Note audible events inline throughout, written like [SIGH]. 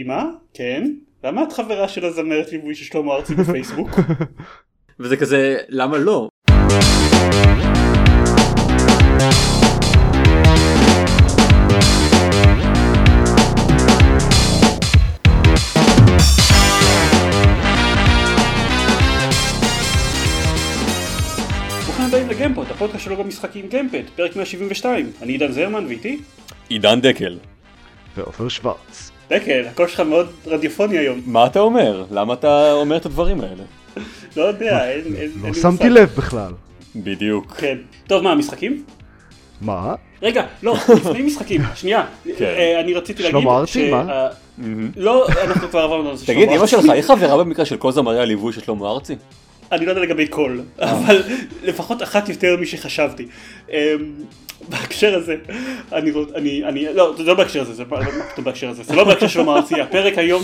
אמא? כן? למה את חברה של הזמרת ליווי של שלמה ארצי בפייסבוק? [LAUGHS] וזה כזה, למה לא? לגיימפוד, הפודקאסט שלו במשחקים גיימפד, פרק 172. אני עידן זרמן ואיתי? עידן דקל. ועופר שוורץ. דקל, הקול שלך מאוד רדיופוני היום. מה אתה אומר? למה אתה אומר את הדברים האלה? לא יודע, אין אין לא לי שמתי מושג. לב בכלל. בדיוק. כן. טוב, מה, משחקים? מה? רגע, לא, לפני משחקים, [LAUGHS] שנייה. כן. אה, אני רציתי להגיד... שלמה ארצי, ש- מה? אה, לא, אנחנו כבר עברנו על זה. תגיד, אמא. שלך היא חברה במקרה של כל זמרי הליווי של שלמה ארצי? אני לא יודע לגבי כל, אבל לפחות אחת יותר משחשבתי. בהקשר הזה, אני, אני, אני, לא, זה לא בהקשר הזה, זה לא לא בהקשר הזה, זה לא בהקשר של שלמה ארצי, הפרק היום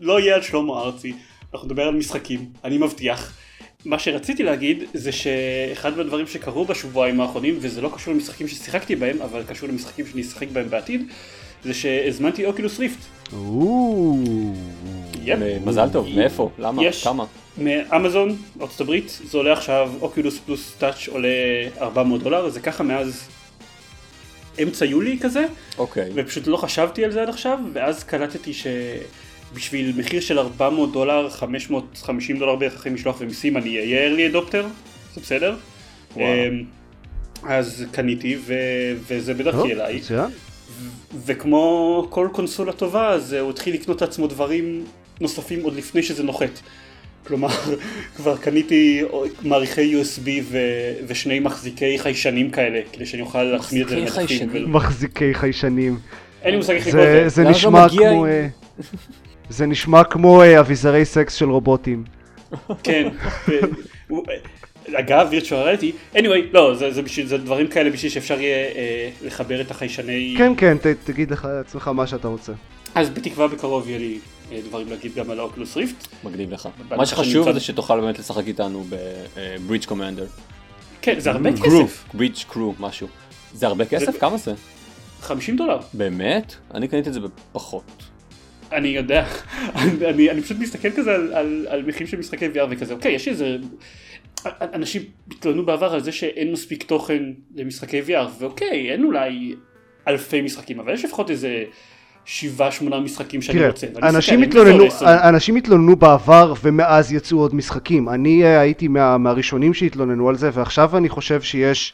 לא יהיה על שלמה ארצי, אנחנו נדבר על משחקים, אני מבטיח. מה שרציתי להגיד זה שאחד מהדברים שקרו בשבועיים האחרונים, וזה לא קשור למשחקים ששיחקתי בהם, אבל קשור למשחקים שאני אשחק בהם בעתיד, זה שהזמנתי אוקילוס ריפט. מזל טוב, מאיפה? למה? כמה? מאמזון, ארצות הברית, זה עולה עכשיו, אוקילוס פלוס טאץ' עולה 400 דולר, זה ככה מאז אמצע יולי כזה, אוקיי. ופשוט לא חשבתי על זה עד עכשיו, ואז קלטתי שבשביל מחיר של 400 דולר, 550 דולר בערך אחרי משלוח ומיסים, אני אהיה early adopter, זה בסדר? וואו. אמ, אז קניתי, ו- וזה בדרכי אליי. וכמו כל קונסולה טובה, אז הוא התחיל לקנות לעצמו דברים נוספים עוד לפני שזה נוחת. כלומר, [LAUGHS] כבר קניתי מעריכי USB ו- ושני מחזיקי חיישנים כאלה, כדי שאני אוכל להכניע את זה מחזיקי למדפים. חיישנים? ול- מחזיקי חיישנים. אין לי מושג איך לקרוא זה- את זה. זה למה זה נשמע כמו... עם- אה, זה נשמע כמו אה, אביזרי סקס של רובוטים. כן. אגב, וירטואל ריאליטי, anyway, לא, זה, זה, בשביל, זה דברים כאלה בשביל שאפשר יהיה אה, לחבר את החיישני... כן, כן, ת- תגיד לך לעצמך מה שאתה רוצה. אז בתקווה בקרוב יהיה לי אה, דברים להגיד גם על האוקולוס ריפט. מגניב לך. מה שחשוב זה שתוכל באמת לשחק איתנו בברידג' קומנדר. כן, זה הרבה כסף. ברידג' קרו, משהו. זה הרבה כסף? כמה זה? 50 דולר. באמת? אני קניתי את זה בפחות. אני יודע, אני, [LAUGHS] אני, אני פשוט מסתכל כזה על, על, על מחירים של משחקי VR וכזה, אוקיי, יש איזה... אנשים התלוננו בעבר על זה שאין מספיק תוכן למשחקי VR, ואוקיי, אין אולי אלפי משחקים, אבל יש לפחות איזה שבעה שמונה משחקים שאני תראה, רוצה. אנשים התלוננו, עשר. אנשים התלוננו בעבר ומאז יצאו עוד משחקים. אני אה, הייתי מה- מהראשונים שהתלוננו על זה ועכשיו אני חושב שיש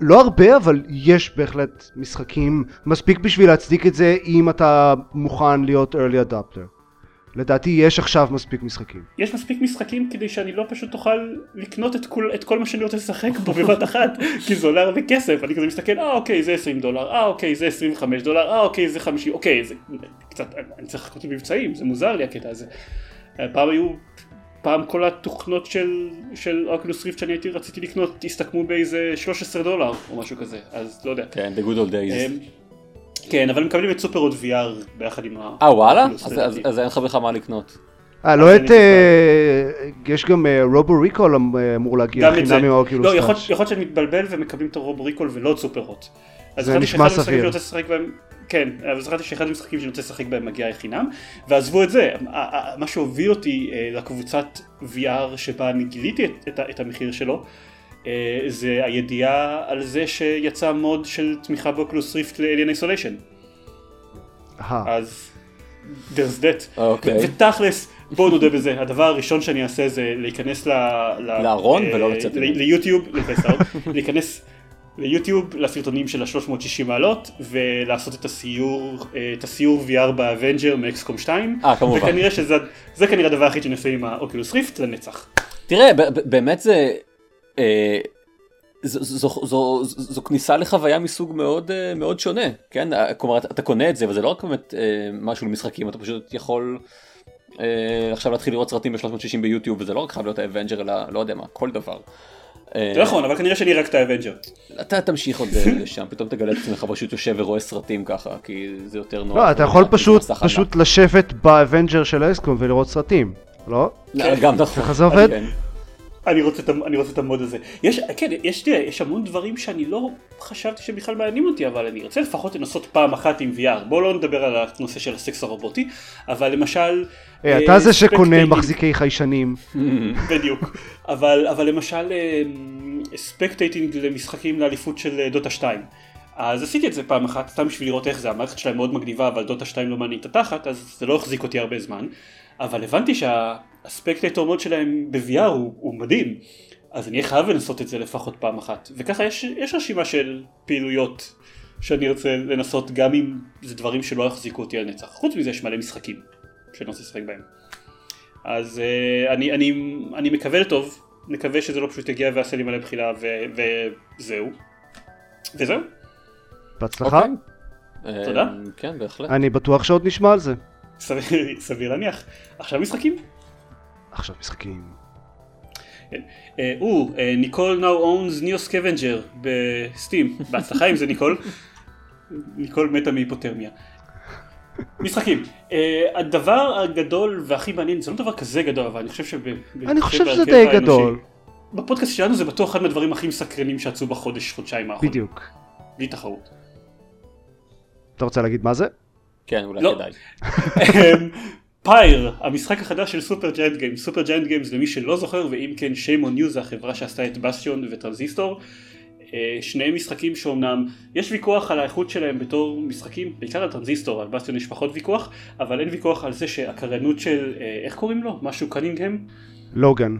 לא הרבה אבל יש בהחלט משחקים מספיק בשביל להצדיק את זה אם אתה מוכן להיות early adopter. לדעתי יש עכשיו מספיק משחקים. יש מספיק משחקים כדי שאני לא פשוט אוכל לקנות את כל, את כל מה שאני רוצה לשחק בו בבת אחת, [LAUGHS] כי זה עולה הרבה כסף, אני כזה מסתכל, אה אוקיי זה 20 דולר, אה אוקיי זה 25 דולר, אה אוקיי זה 50, אוקיי זה קצת, אני צריך לחכות במבצעים, זה מוזר לי הקטע הזה. פעם היו, פעם כל התוכנות של, של אוקולוס ריפט שאני הייתי רציתי לקנות הסתכמו באיזה 13 דולר או משהו כזה, אז לא יודע. כן, the good old days. אה, כן, אבל הם מקבלים את סופר הוט VR ביחד עם ה... אה וואלה? אז- אין לך בכלל מה לקנות. אה, לא את... אה, יש גם רובו ריקול אמור להגיע גם את זה. חינם עם האוקולוס לא, יכול להיות שאני מתבלבל ומקבלים את הרובו ריקול ולא את סופר הוט. אז זה נשמע סביר. כן, אבל זכרתי שאחד המשחקים שאני רוצה לשחק בהם מגיע חינם, ועזבו את זה, מה שהוביל אותי אה, לקבוצת VR שבה אני גיליתי את, את, ה- את המחיר שלו, אה, זה הידיעה על זה שיצא מוד של תמיכה באוקלוס ריפט לאליאן איסוליישן. אה, אז there's that. אוקיי. ו- ותכלס, בואו נודה בזה, הדבר הראשון שאני אעשה זה להיכנס ל... ל- לארון אה, ולא לצאת ל- ממנו. ליוטיוב, להיכנס ליוטיוב, לסרטונים של ה-360 מעלות, ולעשות את הסיור, אה, את הסיור VR באבנג'ר מאקסקום 2. אה, כמובן. וכנראה שזה זה כנראה הדבר היחיד שאני עושה עם האוקולוס ריפט לנצח. תראה, באמת זה... אה, זו, זו, זו, זו, זו כניסה לחוויה מסוג מאוד אה, מאוד שונה, כן? אה, כלומר אתה, קונה את זה וזה לא רק באמת אה, משהו למשחקים, אתה פשוט יכול אה, עכשיו להתחיל לראות סרטים ב-360 ביוטיוב וזה לא רק חייב להיות האבנג'ר אלא לא יודע מה, כל דבר. נכון, אבל כנראה שאני רק את האבנג'ר. אתה תמשיך עוד [LAUGHS] לשם, פתאום תגלה את עצמך פשוט יושב ורואה סרטים ככה, כי זה יותר נוח. לא, אתה יכול פשוט. פשוט לשבת באבנג'ר של אקסקום ולראות סרטים, לא? לא, גם נכון. ככה זה עובד? אני רוצה, אני רוצה את ה mode הזה. יש, כן, יש, תראה, יש המון דברים שאני לא חשבתי שבכלל מעניינים אותי, אבל אני רוצה לפחות לנסות פעם אחת עם VR. בואו לא נדבר על הנושא של הסקס הרובוטי, אבל למשל... היי, אה, אתה זה שקונה מחזיקי חיישנים. [LAUGHS] בדיוק. אבל, אבל למשל ספקטייטינג למשחקים לאליפות של אה, דוטה 2. אז עשיתי את זה פעם אחת, סתם בשביל לראות איך זה, המערכת שלהם מאוד מגניבה, אבל דוטה 2 לא מעניין את התחת, אז זה לא החזיק אותי הרבה זמן. אבל הבנתי שהספקטייטור מוד שלהם ב-VR הוא, הוא מדהים. אז אני אהיה חייב לנסות את זה לפחות פעם אחת. וככה יש, יש רשימה של פעילויות שאני רוצה לנסות, גם אם זה דברים שלא יחזיקו אותי על נצח. חוץ מזה יש מלא משחקים שאני רוצה לשחק בהם. אז אה, אני, אני, אני מקווה לטוב, נקווה שזה לא פשוט יגיע ויעשה לי מלא בחילה ו- וזהו. וזהו. בהצלחה. אוקיי. תודה. אה, כן, בהחלט. אני בטוח שעוד נשמע על זה. סביר, סביר להניח. עכשיו משחקים? עכשיו משחקים. אה, או, אה, ניקול now owns ניאו סקוונג'ר בסטים. [LAUGHS] בהצלחה עם זה ניקול. ניקול מתה מהיפותרמיה. משחקים. אה, הדבר הגדול והכי מעניין, זה לא דבר כזה גדול, אבל אני חושב שב... אני חושב שזה די גדול. בפודקאסט שלנו זה בטוח אחד מהדברים הכי מסקרנים שיצאו בחודש, חודשיים האחרונים. בדיוק. בלי תחרות. אתה רוצה להגיד מה זה? כן, אולי לא. כדאי. [LAUGHS] פייר, המשחק החדש של סופר ג'יינט גיימס. סופר ג'יינט גיימס למי שלא זוכר, ואם כן on you זה החברה שעשתה את בסטיון וטרנזיסטור. אה, שני משחקים שאומנם יש ויכוח על האיכות שלהם בתור משחקים, בעיקר על טרנזיסטור, על בסטיון יש פחות ויכוח, אבל אין ויכוח על זה שהקריינות של, אה, איך קוראים לו? משהו קנינגהם? לוגן.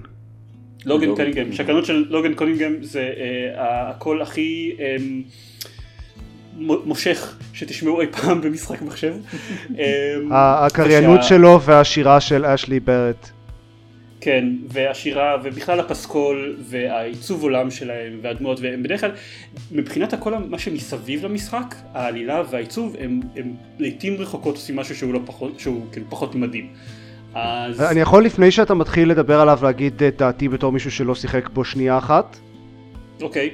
לוגן. קנינגהם, שהקריינות של לוגן קנינגהם זה אה, הקול הכי אה, מושך שתשמעו אי פעם במשחק מחשב. [LAUGHS] אה, הקריינות שלו והשירה של אשלי ברט. כן, והשירה, ובכלל הפסקול, והעיצוב עולם שלהם, והדמויות, והם בדרך כלל, מבחינת הכל מה שמסביב למשחק, העלילה והעיצוב, הם, הם לעיתים רחוקות עושים משהו שהוא לא פחות, שהוא כאילו פחות מדהים. אז... אני יכול לפני שאתה מתחיל לדבר עליו להגיד את דעתי בתור מישהו שלא שיחק בו שנייה אחת? אוקיי,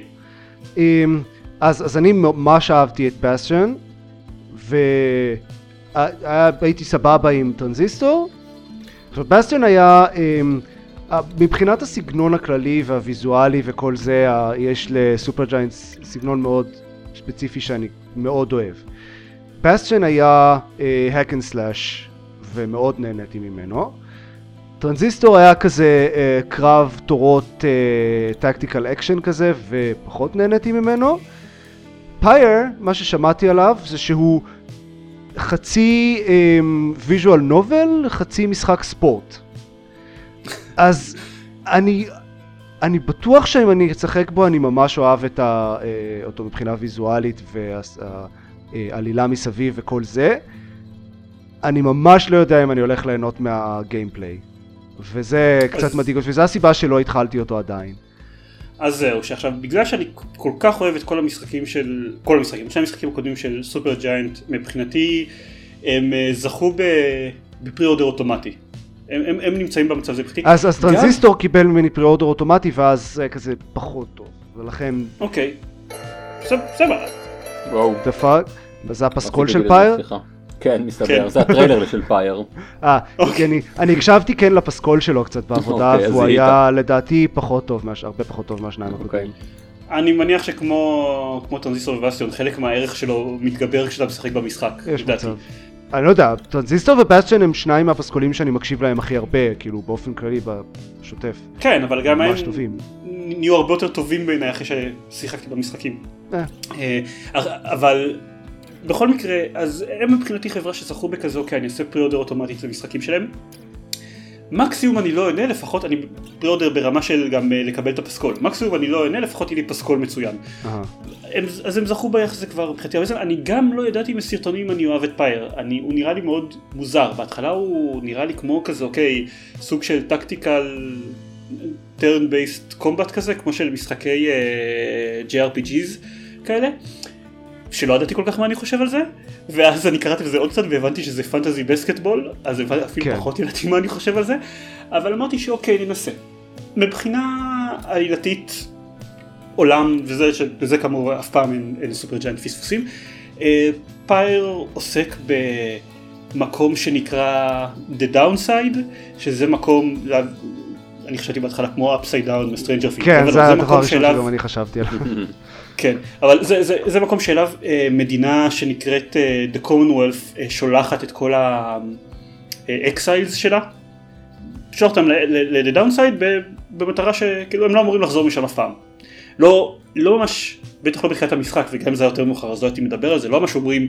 אמ, אז, אז אני ממש אהבתי את בסטיון והייתי סבבה עם טרנזיסטור. עכשיו בסטיון היה אמ, מבחינת הסגנון הכללי והוויזואלי וכל זה יש לסופר ג'יינטס סגנון מאוד ספציפי שאני מאוד אוהב. בסטיון היה hack and slash ומאוד נהניתי ממנו. טרנזיסטור היה כזה אה, קרב תורות tactical action כזה ופחות נהניתי ממנו. פייר, מה ששמעתי עליו זה שהוא חצי visual novel, חצי משחק ספורט. אז אני, אני בטוח שאם אני אשחק בו אני ממש אוהב את ה, אה, אותו מבחינה ויזואלית והעלילה מסביב וכל זה. אני ממש לא יודע אם אני הולך ליהנות מה gameplay. וזה קצת מדאיג אותי, וזו הסיבה שלא התחלתי אותו עדיין. אז זהו, שעכשיו, בגלל שאני כל כך אוהב את כל המשחקים של, כל המשחקים, שני המשחקים הקודמים של סופר ג'יינט, מבחינתי, הם אה, זכו ב... ב pre-order אוטומטי. הם, הם, הם נמצאים במצב הזה מבחינתי. אז, אז גם- טרנזיסטור קיבל ממני pre-order אוטומטי, ואז זה כזה פחות טוב. ולכן, אוקיי. בסדר. וואו. the fuck, זה הפסקול של פייר? סליחה. כן, מסתבר, כן. זה הטריילר של פייר. אה. כי אני, אני הקשבתי כן לפסקול שלו קצת בעבודה, אוקיי, והוא. היה לדעתי פחות טוב. הרבה פחות טוב מהשניים אוקיי. הקודמים. אני מניח שכמו כמו טרנזיסטור ובסטיון, חלק מהערך שלו מתגבר כשאתה משחק במשחק, לדעתי. אני לא יודע, טרנזיסטור ובסטיון הם שניים מהפסקולים שאני מקשיב להם הכי הרבה, כאילו באופן כללי בשוטף. כן, אבל גם הם טובים. נהיו הרבה יותר טובים בעיניי אחרי ששיחקתי במשחקים. אה. אה, אבל בכל מקרה, אז הם מבחינתי חברה שזכו בכזה, אוקיי, אני אעשה pre-order אוטומטית למשחקים שלהם. מקסימום אני לא אהנה, לפחות אני pre-order ברמה של גם אה, לקבל את הפסקול. מקסימום אני לא אהנה, לפחות יהיה לי פסקול מצוין. הם, אז הם זכו ביחס הזה כבר מבחינתי הרבה זמן, אני גם לא ידעתי מסרטונים אני אוהב את פייר, אני, הוא נראה לי מאוד מוזר, בהתחלה הוא נראה לי כמו כזה, אוקיי, סוג של tactical turn based combat כזה, כמו של משחקי אה, JRPGs כאלה, שלא ידעתי כל כך מה אני חושב על זה, ואז אני קראתי לזה עוד קצת והבנתי שזה fantasy basketball, אז הבנ- אפילו כן. פחות ידעתי מה אני חושב על זה, אבל אמרתי שאוקיי, ננסה. מבחינה עלילתית, עולם, וזה, וזה כאמור אף פעם אין, אין לסופר ג'יינט פספוסים. אה, פייר עוסק במקום שנקרא The Downside, שזה מקום, אני חשבתי בהתחלה כמו upside down מסטרנג'ר פינג. כן, זה הדבר הראשון שגם אני חשבתי עליו. [LAUGHS] כן, אבל זה, זה, זה מקום שאליו אה, מדינה שנקראת אה, The Commonwealth אה, שולחת את כל האקסיילס שלה, שולחת אותם לדאונסייד במטרה שכאילו הם לא אמורים לחזור משם אף פעם. לא, לא ממש, בטח לא בתחילת המשחק וגם אם זה היה יותר מאוחר אז לא הייתי מדבר על זה, לא ממש אומרים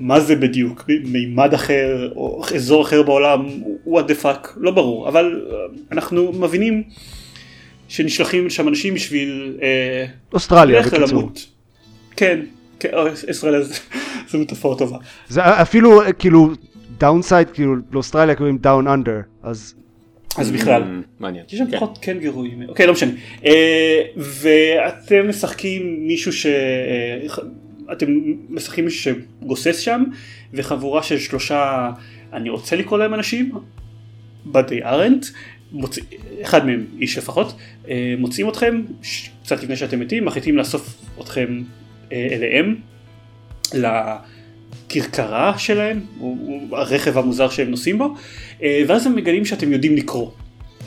מה זה בדיוק, מימד אחר או אזור אחר בעולם, what the fuck, לא ברור, אבל אה, אנחנו מבינים שנשלחים שם אנשים בשביל אה, אוסטרליה בקיצור. כן, כן אוסטרליה זו [LAUGHS] מטאפורה טובה. זה אפילו כאילו Downside כאילו לאוסטרליה קוראים Down Under אז. אז בכלל, mm, מעניין, יש שם פחות כן גירויים, אוקיי לא משנה, אה, ואתם משחקים מישהו ש... אתם משחקים מישהו שגוסס שם וחבורה של שלושה, אני רוצה לקרוא להם אנשים, but they aren't, מוצא, אחד מהם איש לפחות, אה, מוצאים אתכם קצת לפני שאתם מתים, מחליטים לאסוף אתכם אה, אליהם, לכרכרה שלהם, הרכב המוזר שהם נוסעים בו, אה, ואז הם מגלים שאתם יודעים לקרוא,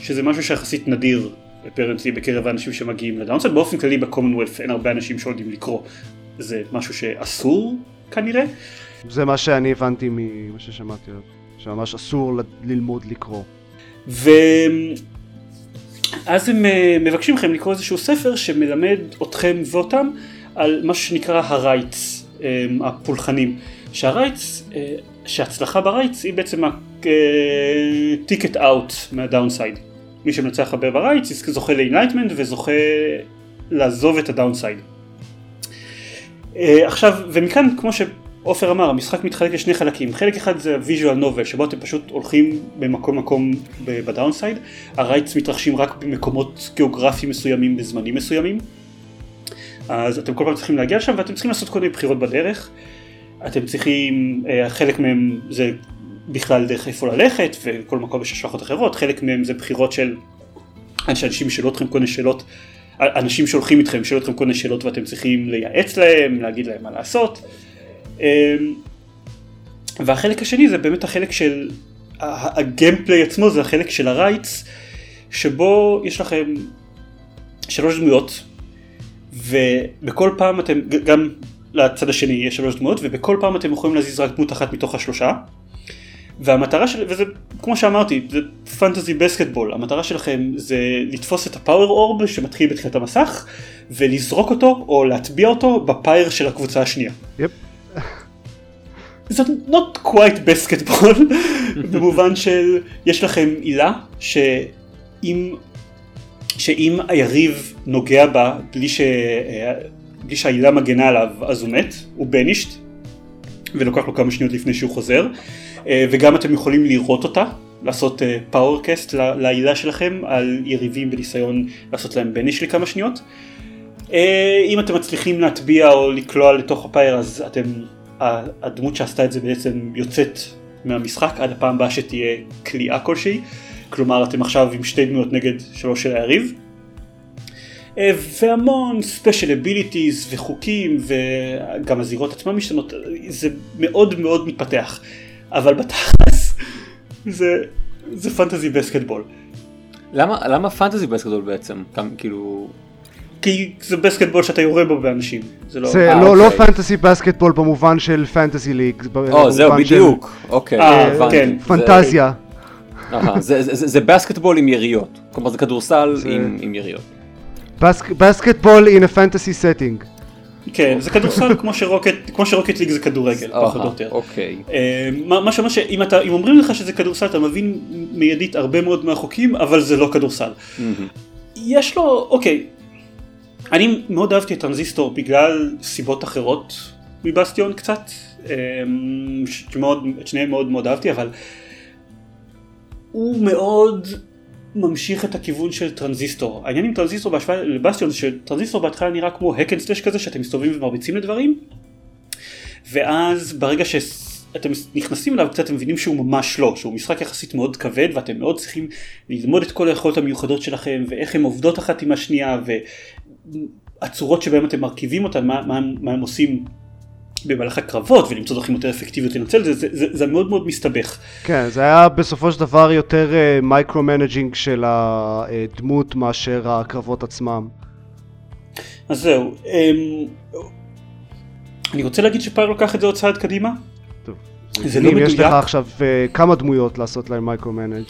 שזה משהו שיחסית נדיר אפרנטלי בקרב האנשים שמגיעים לדאונסד, באופן כללי בקומונוולף אין הרבה אנשים שיודעים לקרוא, זה משהו שאסור כנראה. זה מה שאני הבנתי ממה ששמעתי, שממש אסור ללמוד לקרוא. ואז הם אה, מבקשים מכם לקרוא איזשהו ספר שמלמד אתכם ואותם על מה שנקרא ה Rites, אה, הפולחנים. שה Rites, אה, שההצלחה ב Rites היא בעצם ה ticket out מה Downside. מי שמנצח הרבה Rites זוכה ל enlightenment וזוכה לעזוב את הדאונסייד. עכשיו, ומכאן כמו ש... עופר אמר, המשחק מתחלק לשני חלקים, חלק אחד זה ויז'ואל נובל, שבו אתם פשוט הולכים במקום מקום ב Downside, ה Rites מתרחשים רק במקומות גיאוגרפיים מסוימים בזמנים מסוימים, אז אתם כל פעם צריכים להגיע לשם ואתם צריכים לעשות כל מיני בחירות בדרך, אתם צריכים, אה, חלק מהם זה בכלל דרך איפה ללכת וכל מקום יש השלכות אחרות, חלק מהם זה בחירות של אנשים ישאלו אתכם כל מיני שאלות, אנשים שהולכים איתכם ישאלו אתכם כל מיני שאלות ואתם צריכים לייעץ להם, להגיד להם מה לעשות. אמ, והחלק השני זה באמת החלק של הגיימפליי עצמו זה החלק של הרייטס שבו יש לכם שלוש דמויות ובכל פעם אתם גם לצד השני יש שלוש דמויות ובכל פעם אתם יכולים להזיז רק דמות אחת מתוך השלושה והמטרה של וזה כמו שאמרתי זה פנטזי בסקטבול המטרה שלכם זה לתפוס את הפאוור אורב שמתחיל בתחילת המסך ולזרוק אותו או להטביע אותו בפייר של הקבוצה השנייה. Yep. זאת not quite basketball [LAUGHS] במובן של יש לכם הילה שאם שאם היריב נוגע בה בלי, ש... בלי שההילה מגנה עליו אז הוא מת, הוא banished ולוקח לו כמה שניות לפני שהוא חוזר. אה, וגם אתם יכולים לירות אותה לעשות aura cast אה, להילה שלכם על יריבים בניסיון לעשות להם banish לכמה שניות. אה, אם אתם מצליחים להטביע או לקלוע לתוך ה pyre אז אתם הדמות שעשתה את זה בעצם יוצאת מהמשחק עד הפעם הבאה שתהיה קליעה כלשהי, כלומר אתם עכשיו עם שתי דמויות נגד שלוש של היריב. אה, והמון special abilities וחוקים וגם הזירות עצמן משתנות, זה מאוד מאוד מתפתח, אבל בתכלס זה, זה fantasy basketball. למה, למה פנטזי בסקטבול בעצם? כאילו כי זה בסקטבול שאתה יורה בו באנשים. זה לא, זה 아, לא, לא אוקיי. פנטסי בסקטבול במובן של פנטסי ליג. או זהו בדיוק. של... אוקיי. 아, אה, כן. פנטזיה. זה, זה, זה, זה בסקטבול עם יריות. כלומר זה כדורסל זה... עם, עם יריות. בסקטבול in a fantasy setting. כן, זה כדורסל כמו שרוקט, כמו שרוקט ליג זה כדורגל, פחות או יותר. אוקיי. אה, מה שאומר שאם אתה, אם אומרים לך שזה כדורסל אתה מבין מיידית הרבה מאוד מהחוקים, אבל זה לא כדורסל. יש לו, אוקיי, אני מאוד אהבתי את טרנזיסטור בגלל סיבות אחרות מבסטיון קצת, אמ, את שניהם מאוד מאוד אהבתי, אבל הוא מאוד ממשיך את הכיוון של טרנזיסטור. העניין עם טרנזיסטור בהשוואה לבסטיון, שטרנזיסטור בהתחלה נראה כמו hack and slash כזה שאתם מסתובבים ומרביצים לדברים, ואז ברגע שאתם נכנסים אליו קצת אתם מבינים שהוא ממש לא, שהוא משחק יחסית מאוד כבד ואתם מאוד צריכים ללמוד את כל היכולות המיוחדות שלכם ואיך הן עובדות אחת עם השנייה הצורות שבהם אתם מרכיבים אותן, מה, מה, מה הם עושים במהלך הקרבות ולמצוא דרכים יותר אפקטיביות לנצל זה, זה, זה, זה מאוד מאוד מסתבך. כן, זה היה בסופו של דבר יותר micro-managing של הדמות מאשר הקרבות עצמם. אז זהו, אמ, אני רוצה להגיד ש Pyre לוקח את זה עוד צעד קדימה. טוב, זה לא מדויק. יש לך עכשיו uh, כמה דמויות לעשות להם micro-manage.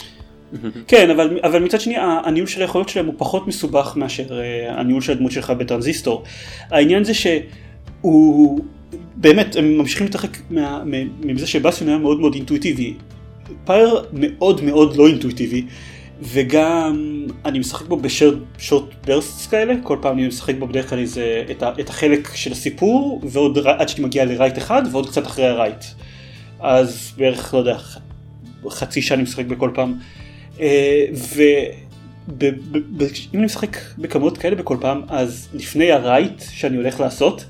כן, אבל, אבל מצד שני הניהול של היכולות שלהם הוא פחות מסובך מאשר uh, הניהול של הדמות שלך בטרנזיסטור. העניין זה שהוא באמת, הם ממשיכים להתרחק מזה שבאסיון היה מאוד מאוד אינטואיטיבי. Pyre מאוד מאוד לא אינטואיטיבי, וגם אני משחק בו ב short bursts כאלה, כל פעם אני משחק בו בדרך כלל איזה, את, ה, את החלק של הסיפור, ועוד עד שאני מגיע ל Rite אחד, ועוד קצת אחרי ה Rite. אז בערך, לא יודע, חצי שעה אני משחק בכל פעם. אה, ואם אני משחק בכמויות כאלה בכל פעם, אז לפני ה Rite שאני הולך לעשות,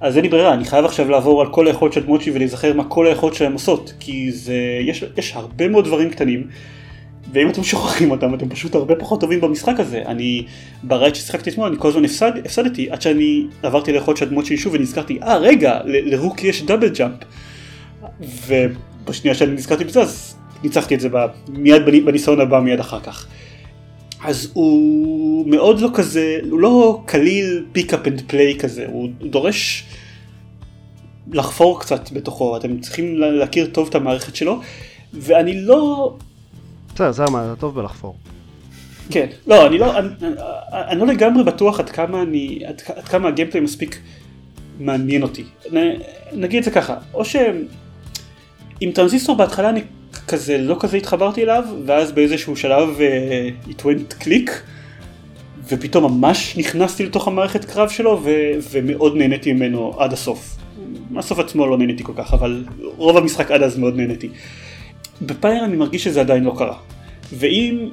אז אין לי ברירה, אני חייב עכשיו לעבור על כל היכולות של הדמות שלי ולהיזכר מה כל היכולות שלהם עושות, כי זה, יש, יש הרבה מאוד דברים קטנים, ואם אתם [LAUGHS] שוכחים אותם אתם פשוט הרבה פחות טובים במשחק הזה. אני, ב Rite ששיחקתי אתמול, אני כל הזמן הפסד, הפסדתי עד שאני עברתי ליכולות של שלי שוב ונזכרתי, אה רגע, ל Rukey יש double jump. ובשנייה שאני נזכרתי בזה אז ניצחתי את זה מיד בניסיון הבא מיד אחר כך. אז הוא מאוד לא כזה, הוא לא קליל pick up and play כזה, הוא דורש לחפור קצת בתוכו, אתם צריכים להכיר טוב את המערכת שלו, ואני לא... בסדר, זה מה, אתה טוב בלחפור. כן, לא, אני לא, אני, אני לא לגמרי בטוח עד כמה אני, עד, עד כמה ה gameplay מספיק מעניין אותי. נ, נגיד את זה ככה, או שעם טרנזיסטור בהתחלה אני כזה לא כזה התחברתי אליו ואז באיזשהו שלב uh, it went click ופתאום ממש נכנסתי לתוך המערכת קרב שלו ו- ומאוד נהניתי ממנו עד הסוף. מהסוף עצמו לא נהניתי כל כך אבל רוב המשחק עד אז מאוד נהניתי. בפייר אני מרגיש שזה עדיין לא קרה. ואם